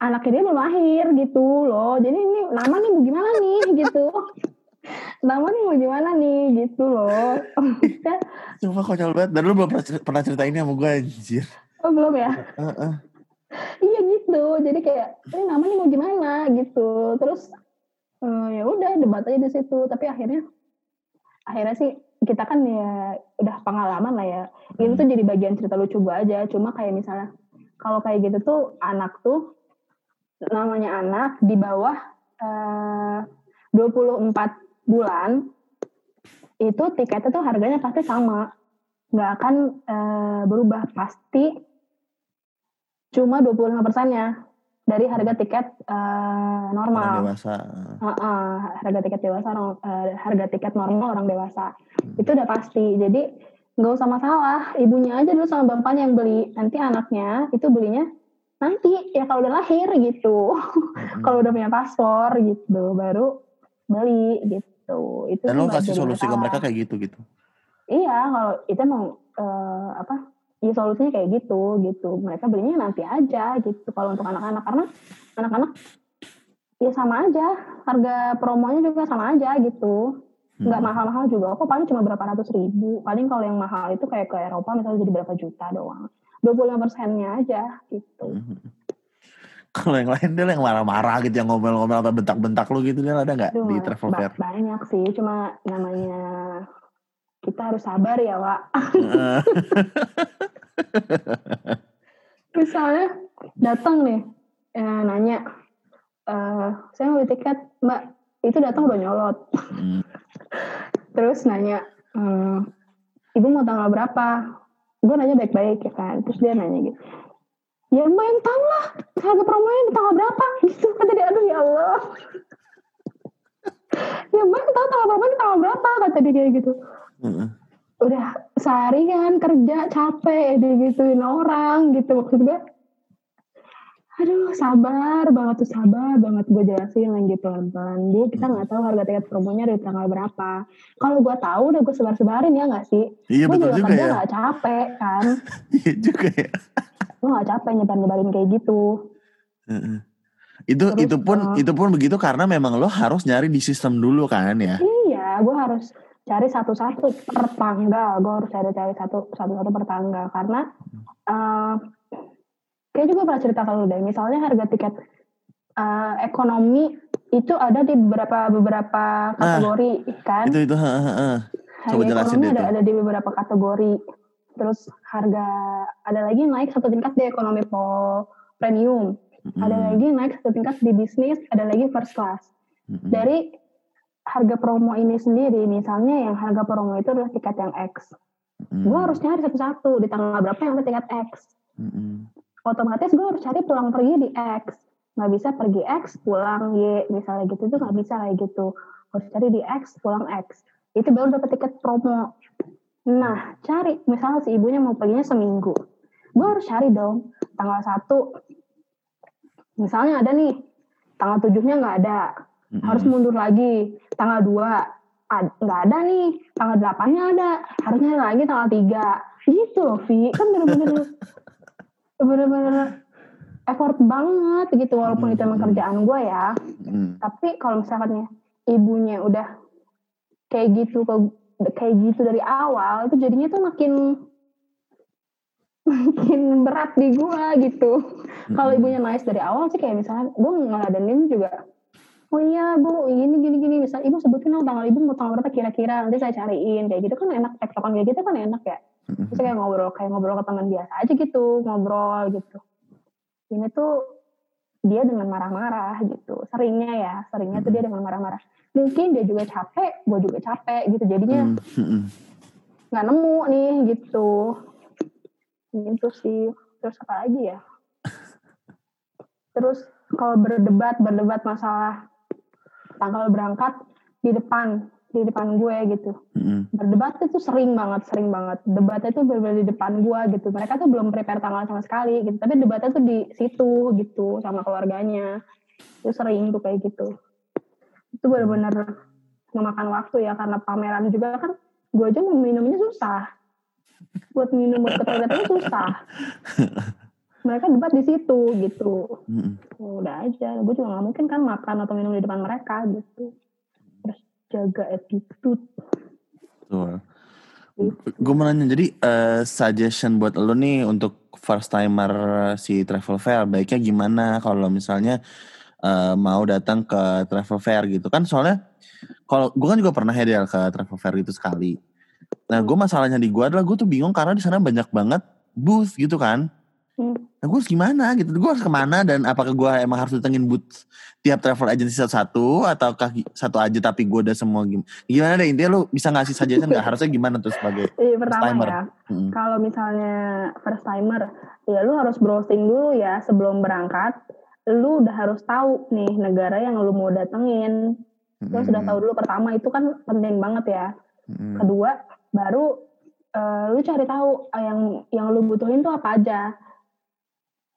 anaknya dia belum lahir gitu loh. Jadi ini nama nih mau gimana nih gitu. Nama nih mau gimana nih gitu loh. Coba konyol banget. Dan lu belum pernah, cer- pernah cerita ini sama gue anjir. oh belum ya? Heeh. iya gitu. Jadi kayak ini nama nih mau gimana? gitu. Terus eh, ya udah debat aja di situ. Tapi akhirnya akhirnya sih kita kan ya udah pengalaman lah ya. Ini tuh jadi bagian cerita lucu gue aja. Cuma kayak misalnya kalau kayak gitu tuh anak tuh namanya anak di bawah eh, 24 bulan itu tiketnya tuh harganya pasti sama. Nggak akan eh, berubah pasti cuma 25 persennya dari harga tiket Orang normal. Dewasa. Heeh, harga tiket dewasa orang- eh, harga tiket normal orang dewasa. Itu udah pasti. Jadi nggak usah masalah. Ibunya aja dulu sama bapaknya yang beli. Nanti anaknya itu belinya nanti ya kalau udah lahir gitu. Mm-mm. kalau udah punya paspor gitu baru beli gitu. Itu Dan lo kasih solusi ke mereka kayak gitu gitu. iya kalau itu mau eh, apa ya solusinya kayak gitu gitu. Mereka belinya nanti aja gitu kalau untuk anak-anak. Karena anak-anak ya sama aja. Harga promonya juga sama aja gitu. Nggak Hmm. mahal-mahal juga. Kok paling cuma berapa ratus ribu? Paling kalau yang mahal itu kayak ke Eropa misalnya jadi berapa juta doang. 25 persennya aja gitu. Mhm. Kalau yang lain dia yang marah-marah gitu, yang ngomel-ngomel apa bentak-bentak lu gitu dia ada nggak di travel fair? banyak sih. Cuma namanya kita harus sabar ya Wak. Misalnya datang nih eh, nanya eh, saya mau tiket mbak. Itu datang udah nyolot. Hmm. terus nanya eh, ibu mau tanggal berapa? Gue nanya baik-baik ya kan. Terus dia nanya gitu ya mbak yang tahu lah. Harga promonya di tanggal berapa? Gitu. Kata dia aduh ya Allah. Ya mbak yang tahu tanggal berapa di tanggal berapa? Kata dia kayak gitu Heeh. udah seharian kerja capek digituin orang gitu maksud gue aduh sabar banget tuh sabar banget gue jelasin lagi pelan-pelan bu kita nggak tahu harga tiket promonya dari tanggal berapa kalau gue tahu udah gue sebar-sebarin ya nggak sih Iya gue juga juga kerja ya. capek kan Iya juga ya. gue nggak capek nyebar-nyebarin kayak gitu Heeh. Itu Terus, itu pun eh, itu pun begitu karena memang lo harus nyari di sistem dulu kan ya. iya gue harus cari satu-satu per tanggal gue harus cari-cari satu satu-satu per tanggal karena eh kayak juga pernah cerita kalau deh. Misalnya harga tiket eh, ekonomi itu ada di beberapa beberapa kategori kan? Itu itu. Heeh, heeh. harga coba jelasin ekonomi ada tuh. ada di beberapa kategori. Terus harga ada lagi naik satu tingkat di ekonomi po premium. Ada Mm, lagi naik satu tingkat di bisnis ada lagi first class. Mm, mm, dari harga promo ini sendiri misalnya yang harga promo itu adalah tiket yang X. Mm, gue harus nyari satu-satu di tanggal berapa yang ada tiket X. Mm, mm. otomatis gue harus cari pulang pergi di X. Nggak bisa pergi X pulang Y misalnya gitu itu nggak bisa kayak gitu. Harus cari di X pulang X. Itu baru dapat tiket promo. Nah cari misalnya si ibunya mau perginya seminggu. Gue harus cari dong tanggal satu. Misalnya ada nih tanggal tujuhnya nggak ada mm-hmm. harus mundur lagi. Tanggal dua nggak ada nih. Tanggal delapannya ada. Harusnya lagi tanggal tiga. Gitu loh Vi. Kan bener-bener bener-bener effort banget gitu walaupun hmm. itu emang kerjaan gue ya. Tapi kalau misalnya ibunya udah kayak gitu kayak gitu dari awal itu jadinya tuh makin makin berat di gue gitu. Hmm. kalau ibunya nice dari awal sih kayak misalnya gue ngeladenin juga oh iya bu. Gini gini gini. Misal ibu sebutin dong tanggal ibu mau tanggal berapa kira-kira. Nanti saya cariin. Kayak gitu kan enak. Tektokan kayak gitu kan enak ya. Terus kayak ngobrol kayak ngobrol ke teman biasa aja gitu. Ngobrol gitu. Ini tuh dia dengan marah-marah gitu. Seringnya ya. Seringnya tuh dia dengan marah-marah. Mungkin dia juga capek gue juga capek gitu. Jadinya nggak nemu nih gitu. Gitu sih. Terus apa lagi ya? Terus kalau berdebat berdebat masalah tanggal berangkat di depan di depan gue gitu. Mm. berdebat itu sering banget sering banget. Debatnya itu berbeda di depan gue gitu. Mereka tuh belum prepare tanggal sama sekali gitu. Tapi debatnya tuh di situ gitu sama keluarganya. Itu sering tuh kayak gitu. Itu benar-benar memakan waktu ya karena pameran juga kan gue aja mau minumnya susah. Buat minum buat ke toilet itu susah mereka debat di situ gitu mm udah aja gue juga nggak mungkin kan makan atau minum di depan mereka gitu terus jaga attitude Betul. Gitu. Gue mau nanya, jadi uh, suggestion buat lo nih untuk first timer si travel fair, baiknya gimana kalau misalnya uh, mau datang ke travel fair gitu kan? Soalnya kalau gue kan juga pernah ya ke travel fair itu sekali. Nah gue masalahnya di gue adalah gue tuh bingung karena di sana banyak banget booth gitu kan. Nah gue harus gimana gitu, gue harus ke mana dan apakah gue emang harus datengin booth tiap travel agency satu-satu atau satu aja tapi gue udah semua gimana, gimana deh intinya lu bisa ngasih suggestion nggak harusnya gimana tuh sebagai iya, pertama timer? ya hmm. kalau misalnya first timer ya lu harus browsing dulu ya sebelum berangkat lu udah harus tahu nih negara yang lu mau datengin lu hmm. sudah tahu dulu pertama itu kan penting banget ya hmm. kedua baru uh, lu cari tahu yang yang lu butuhin tuh apa aja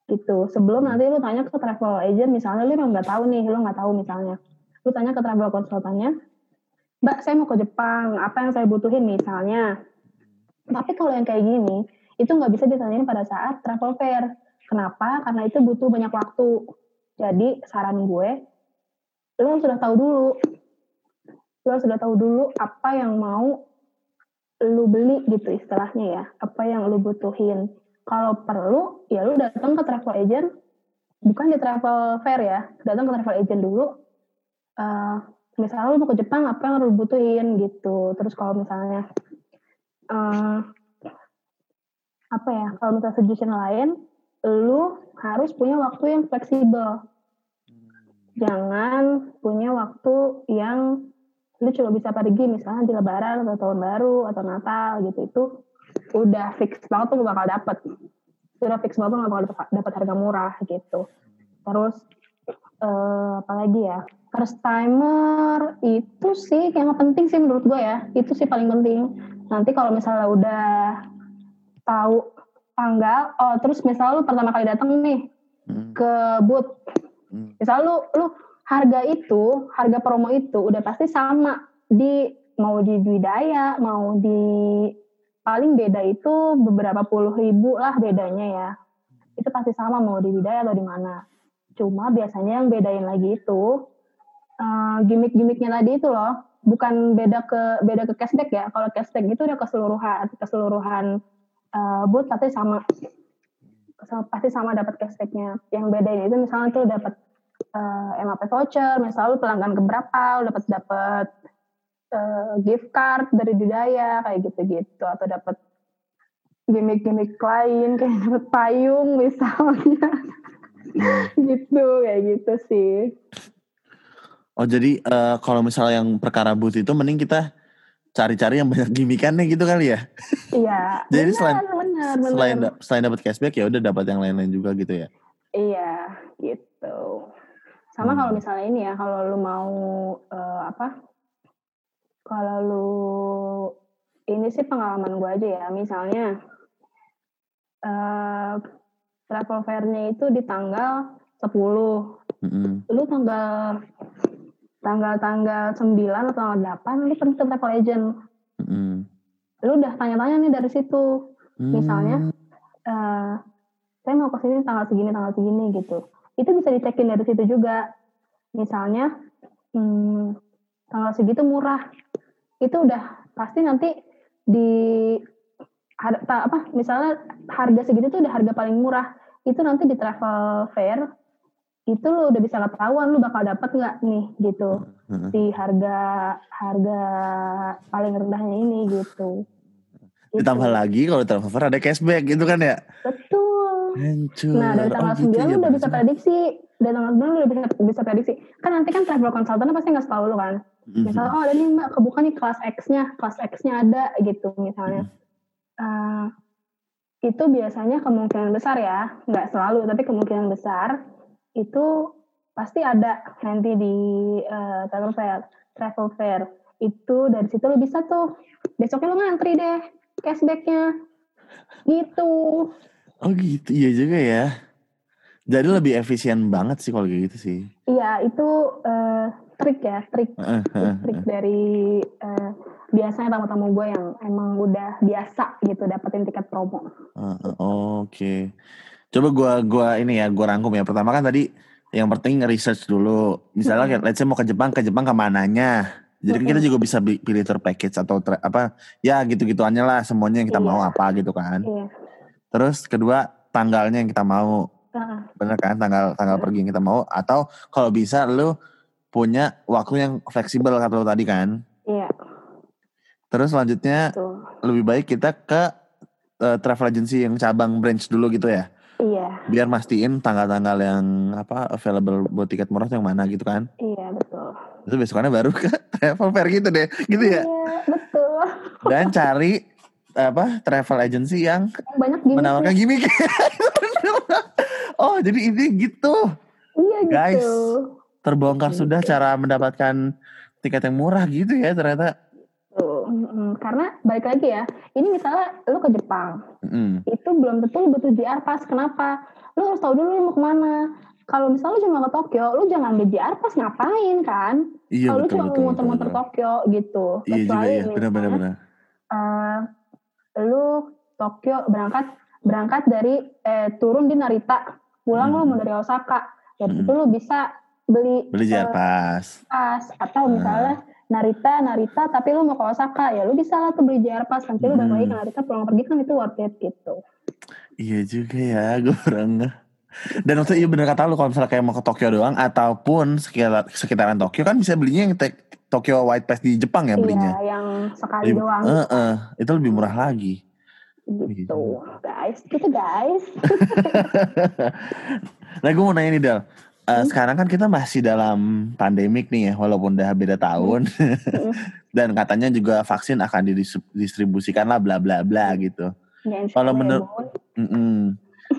gitu. Sebelum nanti lu tanya ke travel agent misalnya lu emang nggak tahu nih lu nggak tahu misalnya. Lu tanya ke travel konsultannya mbak saya mau ke Jepang apa yang saya butuhin misalnya? Tapi kalau yang kayak gini itu nggak bisa ditanyain pada saat travel fair. Kenapa? Karena itu butuh banyak waktu. Jadi saran gue lu sudah tahu dulu. Lu sudah tahu dulu apa yang mau lu beli gitu istilahnya ya. Apa yang lu butuhin kalau perlu ya lu datang ke travel agent. Bukan di travel fair ya datang ke travel agent dulu. Uh, misalnya lu mau ke Jepang apa yang lu butuhin gitu. Terus kalau misalnya uh, apa ya kalau misalnya suggestion lain lu harus punya waktu yang fleksibel. Jangan punya waktu yang lu cuma bisa pergi misalnya di lebaran atau tahun baru atau natal gitu. Itu udah fix banget tuh bakal dapet. Udah fix banget tuh gak bakal dapet harga murah gitu. Terus uh, apa lagi ya? First timer itu sih yang penting sih menurut gue ya. Itu sih paling penting. Nanti kalau misalnya udah tahu tanggal oh terus misalnya lu pertama kali datang nih hmm. ke booth. Hmm. misalnya lu lu harga itu harga promo itu udah pasti sama. Di mau di Dwi Daya mau di paling beda itu beberapa puluh ribu lah bedanya ya. Itu pasti sama mau di Bidaya atau di mana. Cuma biasanya yang bedain lagi itu uh, gimmick-gimmicknya tadi itu loh, bukan beda ke beda ke cashback ya. Kalau cashback itu udah keseluruhan keseluruhan uh, boot pasti sama pasti sama dapat cashbacknya. Yang bedain itu misalnya tuh dapat uh, MAP voucher, misalnya lu pelanggan keberapa, lu dapat dapat uh, gift card dari budaya kayak gitu-gitu atau dapat gimmick-gimmick lain kayak dapat payung misalnya gitu kayak gitu sih oh jadi uh, kalau misalnya yang perkara booth itu mending kita cari-cari yang banyak gimmickannya gitu kali ya iya jadi benar, selain benar, benar. selain selain dapat cashback ya udah dapat yang lain-lain juga gitu ya Iya, gitu. Sama Hmm. kalau misalnya ini ya, kalau lu mau eh, apa? Kalau lu ini sih pengalaman gue aja ya, misalnya eh travel fair-nya itu di tanggal 10. Mm-mm. Lu tanggal tanggal-tanggal 9 atau tanggal 8 lu pergi ke travel agent. Mm-mm. Lu udah tanya-tanya nih dari situ. Misalnya, Hmm. eh saya mau ke sini tanggal segini, tanggal segini gitu. Itu bisa dicekin dari situ juga. Misalnya, hmm, tanggal segitu murah. Itu udah pasti nanti di har- ta- apa misalnya harga segitu tuh udah harga paling murah. Itu nanti di travel fair itu lu udah bisa ketahuan lu bakal dapat nggak nih gitu Mm-mm. di harga harga paling rendahnya ini gitu. Ditambah Gitu. lagi kalau travel fair ada cashback gitu kan ya. Betul. Hancur. Nah dari tanggal Oh, gitu 9 ya, lu udah bisa prediksi. Dari tanggal 9 lu udah bisa, bisa prediksi. Kan nanti kan travel consultant pasti nggak tahu lu kan. Mhm. Misalnya oh ada nih mbak kebuka nih kelas X-nya. Kelas X-nya ada gitu misalnya. Eh, itu biasanya kemungkinan besar ya. Nggak selalu tapi kemungkinan besar itu pasti ada nanti di eh, travel fair. Travel fair. Itu dari situ lu bisa tuh. Besoknya lu ngantri deh cashbacknya. Gitu. Oh gitu, iya juga ya. Jadi lebih efisien banget sih kalau gitu sih. Iya, itu eh, trik ya, trik trik dari eh, biasanya tamu-tamu gue yang emang udah biasa gitu dapetin tiket promo. heeh. Oke. Coba gua gua ini ya, gua rangkum ya. Pertama kan tadi yang penting research dulu. Misalnya kayak let's say mau ke Jepang, ke Jepang ke mananya. Jadi kan kita juga bisa bi- pilih tour package atau tra- apa ya gitu-gituannya lah semuanya yang kita Iya. mau apa gitu kan. Iya. Terus kedua tanggalnya yang kita mau. Heeh. bener kan tanggal tanggal pergi yang kita mau atau kalau bisa lu punya waktu yang fleksibel kata lu tadi kan Iya, terus selanjutnya tuh. lebih baik kita ke eh, travel agency yang cabang branch dulu gitu ya Iya, biar mastiin tanggal-tanggal yang apa available buat tiket murah yang mana gitu kan iya betul. terus besokannya baru ke travel fair gitu deh gitu ya Iya, betul. dan cari apa travel agency yang Yang Banyak gini. menawarkan gimmick oh jadi ini gitu Iya gitu. Guys. Terbongkar Gitu. sudah cara mendapatkan tiket yang murah gitu ya ternyata. Tuh. Karena balik lagi ya, ini misalnya lu ke Jepang, Mm. itu belum tentu lu butuh JR Pass. Kenapa? Lu harus tahu dulu lu mau ke mana. Kalau misalnya lu cuma ke Tokyo, lu jangan ambil JR Pass ngapain kan? Iya Kalau lu cuma mau muter-muter. Tokyo gitu. Iya juga Kecuali ya, benar-benar eh, lu Tokyo berangkat berangkat dari eh, turun di Narita, pulang Hmm. lu mau dari Osaka, dari Hmm. situ lu bisa beli Beli jar eh, pas. pas atau misalnya Narita Narita tapi lu mau ke Osaka ya lu bisa lah tuh beli JR Pass nanti lu balik lagi Hmm. ke Narita pulang pergi kan itu worth it gitu. Iya juga ya, gue kurang. Dan waktu iya bener kata lu kalau misalnya kayak mau ke Tokyo doang ataupun sekitar, sekitaran Tokyo kan bisa belinya yang tek- Tokyo White Pass di Jepang ya belinya. Iya, yang sekali Lebih- doang eh, eh, itu lebih murah lagi. gitu. Guys, gitu guys. Nah gue mau nanya nih Del, Hmm. sekarang kan kita masih dalam pandemik nih ya, walaupun udah beda tahun. Hmm. Dan katanya juga vaksin akan didistribusikan lah bla bla bla gitu. Kalau Allah menur- Bun. Mm-mm.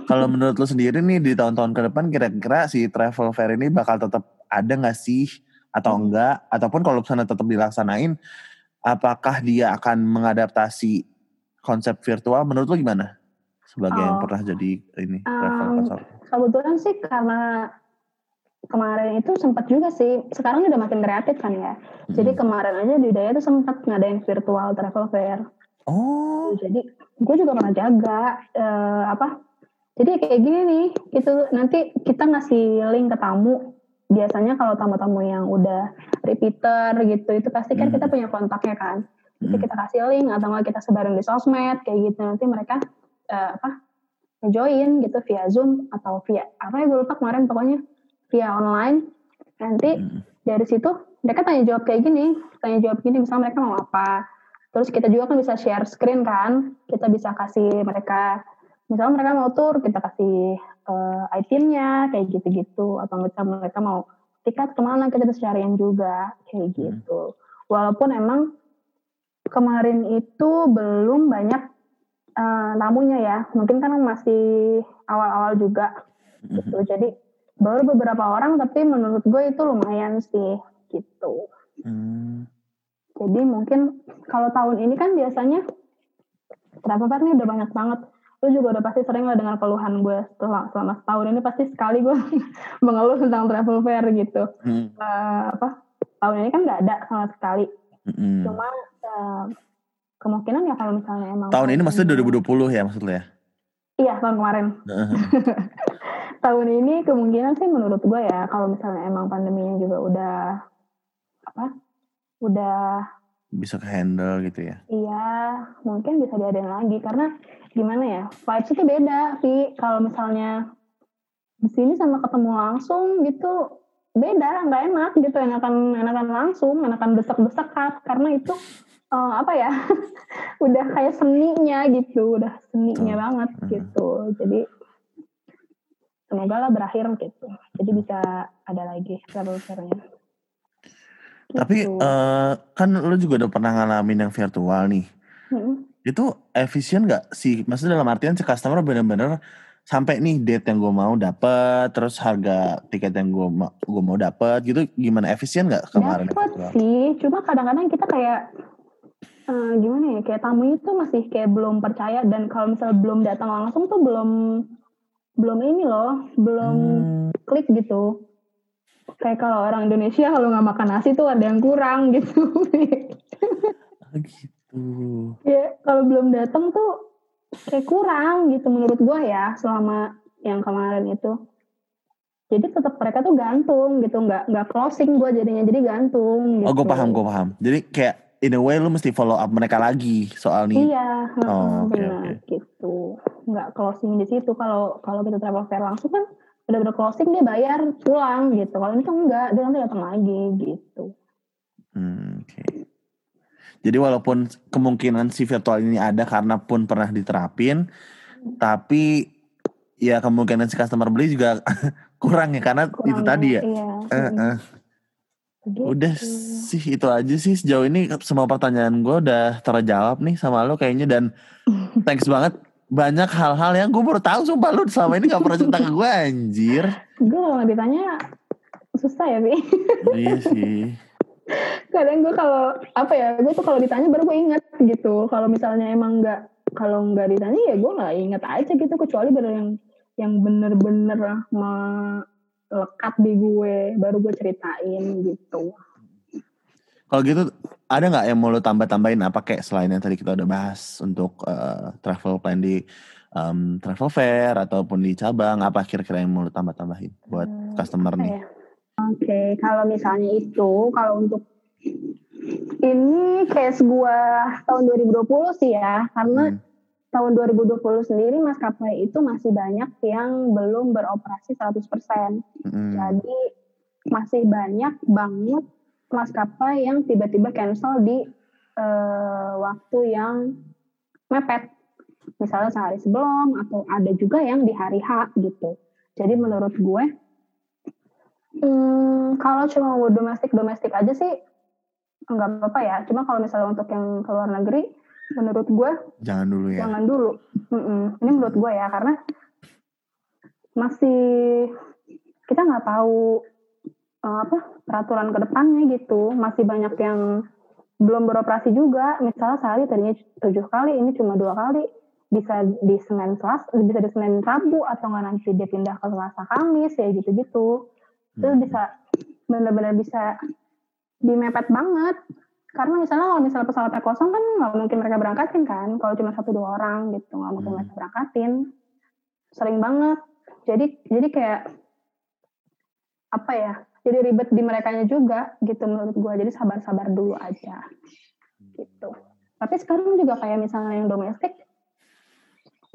Kalau menurut lu sendiri nih di tahun-tahun ke depan kira-kira si travel fair ini bakal tetap ada nggak sih atau Hmm. enggak? Ataupun kalau misalnya tetap dilaksanain, apakah dia akan mengadaptasi konsep virtual? Menurut lu gimana? Sebagai yang Oh. pernah jadi ini travel Um, consultant. kebetulan sih karena kemarin itu sempat juga sih sekarang udah makin kreatif kan ya. Jadi Mm-mm. kemarin aja di Daya tuh sempat ngadain virtual travel fair. Oh, Jadi gue juga pernah jaga eh, apa? Jadi kayak gini nih, itu nanti kita ngasih link ke tamu. Biasanya kalau tamu-tamu yang udah repeater gitu, itu pasti kan Hmm. kita punya kontaknya kan. Jadi Mm. kita kasih link atau nggak kita sebarin di sosmed kayak gitu. Nanti mereka eh, apa? join gitu via Zoom atau via apa ya gue lupa kemarin pokoknya via online. Nanti Mm. dari situ mereka tanya jawab kayak gini, tanya jawab gini misalnya mereka mau apa. Terus kita juga kan bisa share screen kan, kita bisa kasih mereka, misalnya mereka mau tour, kita kasih eh, itemnya kayak gitu-gitu, atau misalnya mereka mau tiket ke mana kita bisa cariin juga kayak Hmm. gitu. Walaupun emang kemarin itu belum banyak eh, tamunya ya, mungkin kan masih awal-awal juga. gitu jadi baru beberapa orang tapi menurut gue itu lumayan sih gitu. Hmm. jadi mungkin kalau tahun ini kan biasanya travel fair nih udah banyak banget. Lu juga udah pasti sering lah dengan keluhan gue setelah selama setahun ini. Pasti sekali gue mengeluh tentang travel fair gitu. Hmm. Eh, apa? Tahun ini kan nggak ada sama sekali. Mm-mm. cuma eh, kemungkinan ya kalau misalnya emang Tahun ini maksudnya pandemi- 2020 ya maksudnya ya? iya tahun kemarin tahun ini kemungkinan sih menurut gue ya kalau misalnya emang pandeminya juga udah apa udah Bisa ke handle gitu ya. iya mungkin bisa diadain lagi karena gimana ya vibes itu beda sih kalau misalnya di sini sama ketemu langsung gitu beda nggak enak gitu enakan enakan langsung enakan desak-desak kan karena itu eh, apa ya udah kayak seninya gitu udah seninya Betul. banget Mhm. gitu jadi semoga lah berakhir gitu jadi bisa ada lagi travel fair-nya Tapi Gitu. eh, kan lu juga udah pernah ngalamin yang virtual nih. Mm-mm. Itu efisien nggak sih? Maksudnya dalam artian si customer bener-bener sampai nih date yang gue mau dapet, terus harga tiket yang gue mau gue mau dapet gitu gimana efisien nggak kemarin? Dapat sih, cuma kadang-kadang kita kayak eh, gimana ya, kayak tamu itu masih kayak belum percaya dan kalau misalnya belum datang langsung tuh belum belum ini loh, belum Hmm, klik gitu. Kayak kalau orang Indonesia kalau nggak makan nasi tuh ada yang kurang gitu. gitu. ya kalau belum datang tuh kayak kurang gitu menurut gua ya selama yang kemarin itu. Jadi tetap mereka tuh gantung gitu, nggak nggak closing gua jadinya jadi gantung. Gitu. Oh gue paham, gue paham. Jadi kayak in a way lu mesti follow up mereka lagi soal nih. Iya, Oh, benar oke. gitu. Nggak closing di situ. Kalau kalau kita travel fair langsung kan udah udah closing dia bayar pulang gitu. Kalau ini kan enggak, dia nanti datang lagi gitu. Hmm, Oke. Jadi walaupun kemungkinan si virtual ini ada karena pun pernah diterapin, tapi ya kemungkinan si customer beli juga kurang ya karena Kurang itu tadi ya. Iya. Eh, mm, eh. Gitu. Udah sih itu aja sih sejauh ini semua pertanyaan gue udah terjawab nih sama lo kayaknya dan thanks banget banyak hal-hal yang gue baru tahu sumpah lu selama ini gak pernah cerita ke gue anjir. Gue kalau ditanya susah ya, Bi. iya sih. Kadang gue kalau apa ya, gue tuh kalau ditanya baru gue inget gitu. Kalau misalnya emang nggak kalau nggak ditanya ya gue nggak inget aja gitu kecuali bener yang yang bener-bener melekat di gue baru gue ceritain gitu. Kalau gitu ada nggak yang mau lo tambah-tambahin apa kayak selain yang tadi kita udah bahas untuk eh, travel plan di em, travel fair ataupun di cabang apa kira-kira yang mau lo tambah-tambahin buat Hmm, customer nih? ya? Oke, kalau misalnya itu, kalau untuk ini case gua tahun 2020 sih ya, karena Hmm. Tahun 2020 sendiri maskapai itu masih banyak yang belum beroperasi 100%. Mm-mm. Jadi masih banyak banget maskapai yang tiba-tiba cancel di eh, waktu yang mepet. Misalnya sehari sebelum atau ada juga yang di hari H gitu. Jadi menurut gue hmm, kalau cuma mau domestik-domestik aja sih nggak apa-apa ya. Cuma kalau misalnya untuk yang ke luar negeri menurut gue Jangan dulu ya. jangan dulu. Mm-mm. Ini menurut gue ya karena masih kita nggak tahu eh, apa peraturan ke depannya gitu. Masih banyak yang belum beroperasi juga. Misalnya sehari tadinya tujuh kali, ini cuma dua kali. Bisa di Senin Selasa, bisa di Senin Rabu atau nggak nanti dia pindah ke Selasa Kamis ya gitu-gitu. Itu Hmm. bisa benar-benar bisa dimepet banget karena misalnya kalau misalnya pesawatnya kosong kan nggak mungkin mereka berangkatin kan. Kalau cuma satu dua orang gitu nggak mungkin Hmm. mereka berangkatin. Sering banget. Jadi jadi kayak apa ya jadi ribet di mereka juga gitu menurut gue jadi sabar-sabar dulu aja. Gitu. Tapi sekarang juga kayak misalnya yang domestik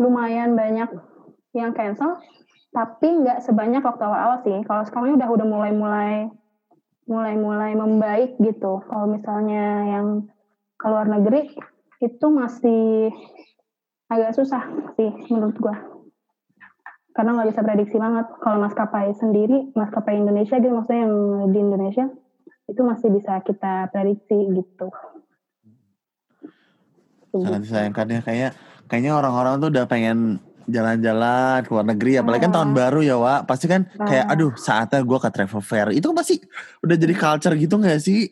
lumayan banyak yang cancel tapi nggak sebanyak waktu awal-awal sih. Kalau sekarang udah udah mulai-mulai mulai-mulai membaik gitu. Kalau misalnya yang ke luar negeri itu masih agak susah sih menurut gua. Karena nggak bisa prediksi banget. Kalau maskapai sendiri, maskapai Indonesia gitu maksudnya yang di Indonesia itu masih bisa kita prediksi gitu. Sangat disayangkan ya kayak kayaknya orang-orang tuh udah pengen jalan-jalan ke luar negeri apalagi kan tahun Ah. baru ya Wak pasti kan kayak Ah. aduh saatnya gue ke travel fair itu kan pasti udah jadi culture gitu gak sih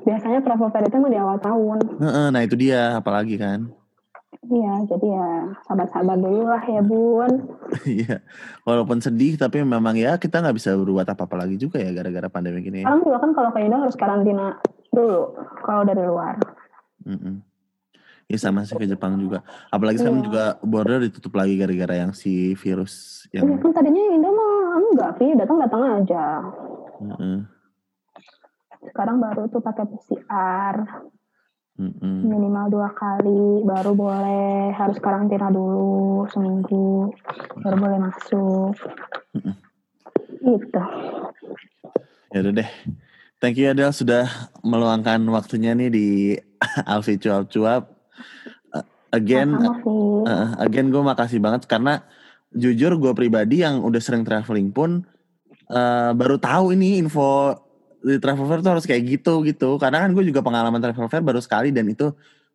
Biasanya travel fair itu emang di awal tahun. Nah itu dia apalagi kan Iya, jadi ya sabar-sabar dulu lah ya bun. Iya, walaupun sedih tapi memang ya kita nggak bisa berbuat apa-apa lagi juga ya gara-gara pandemi ini. Sekarang juga kan kalau ke Indo harus karantina dulu kalau dari luar. Mm-mm. Ya sama sih ke Jepang juga. Apalagi sekarang Iya. juga border ditutup lagi gara-gara yang si virus Iya yang. kan tadinya Indo mah enggak, Vi datang-datang aja. Heeh, Sekarang baru tuh pakai PCR heeh. minimal dua kali, baru boleh harus karantina dulu seminggu, baru boleh masuk. Mm-mm. Gitu. Ya udah deh. Thank you Adel sudah meluangkan waktunya nih di Alfi cuap-cuap. Uh, again, uh, again gue makasih banget karena jujur gue pribadi yang udah sering traveling pun uh, baru tahu ini info di travel fair tuh harus kayak gitu gitu. Karena kan gue juga pengalaman travel fair baru sekali dan itu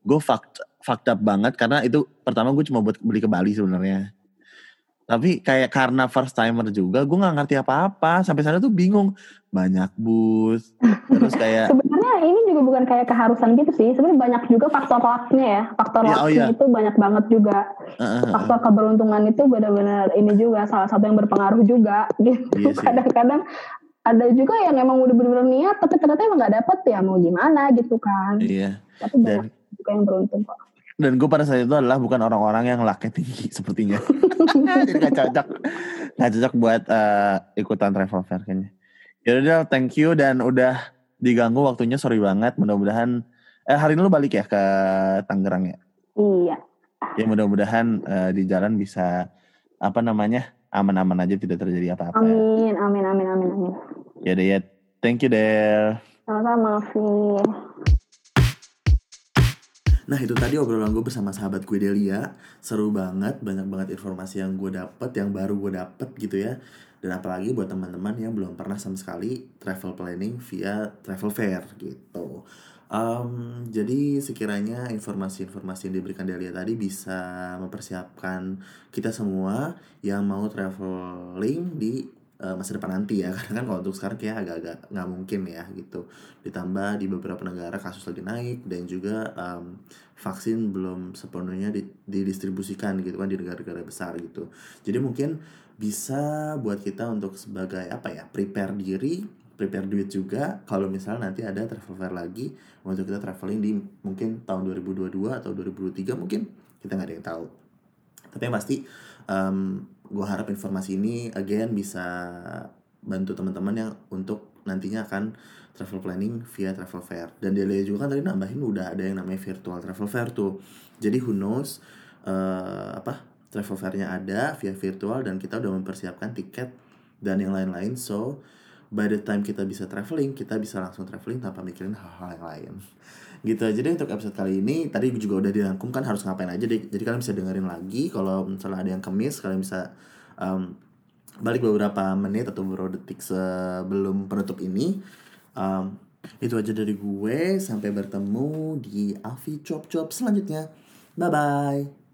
gue fucked, fucked up banget karena itu pertama gue cuma buat beli ke Bali sebenarnya tapi kayak karena first timer juga gue nggak ngerti apa-apa sampai sana tuh bingung banyak bus terus kayak Sebenarnya ini juga bukan kayak keharusan gitu sih. Sebenarnya banyak juga faktor lucknya ya. Faktor Iya, oh iya. itu banyak banget juga. uh, uh, uh, Faktor keberuntungan itu benar-benar ini juga salah satu yang berpengaruh juga gitu. Iya. Kadang-kadang ada juga yang emang udah benar-benar niat tapi ternyata emang nggak dapet ya mau gimana gitu kan. iya Tapi banyak juga yang beruntung kok. Dan gue pada saat itu adalah bukan orang-orang yang laknya tinggi sepertinya jadi gak cocok gak cocok buat eh, ikutan travel fair kayaknya ya udah thank you dan udah diganggu waktunya sorry banget mudah-mudahan eh hari ini lu balik ya ke Tangerang ya Iya. ya mudah-mudahan eh, di jalan bisa apa namanya aman-aman aja tidak terjadi apa-apa. Amin, amin, amin, amin, amin. ya deh ya thank you Del Sama-sama, Vi. Nah itu tadi obrolan gue bersama sahabat gue Delia. Seru banget, banyak banget informasi yang gue dapet Yang baru gue dapet gitu ya. Dan apalagi buat teman-teman yang belum pernah sama sekali Travel planning via travel fair gitu. Em, Jadi sekiranya informasi-informasi yang diberikan Delia tadi Bisa mempersiapkan kita semua Yang mau traveling di eh, masa depan nanti ya. Karena kan kalau untuk sekarang kayak agak-agak nggak mungkin ya gitu. Ditambah di beberapa negara kasus lagi naik dan juga em, vaksin belum sepenuhnya di- didistribusikan gitu kan di negara-negara besar gitu. Jadi mungkin bisa buat kita untuk sebagai apa ya prepare diri prepare duit juga. Kalau misalnya nanti ada travel fair lagi untuk kita traveling di mungkin tahun 2022 atau 2023 mungkin kita nggak ada yang tahu. Tapi yang pasti gue harap informasi ini again bisa bantu teman-teman yang untuk nantinya akan travel planning via travel fair. Dan Delia juga kan tadi nambahin udah ada yang namanya virtual travel fair tuh. Jadi who knows eh, apa travel fairnya ada via virtual dan kita udah mempersiapkan tiket dan yang lain-lain. So by the time kita bisa traveling kita bisa langsung traveling tanpa mikirin hal-hal yang lain gitu aja deh untuk episode kali ini. Tadi juga udah dirangkum kan harus ngapain aja deh jadi kalian bisa dengerin lagi kalau misalnya ada yang kemis kalian bisa um, balik beberapa menit atau beberapa detik sebelum penutup ini. Um, itu aja dari gue. Sampai bertemu di Avi Chop Chop selanjutnya. Bye bye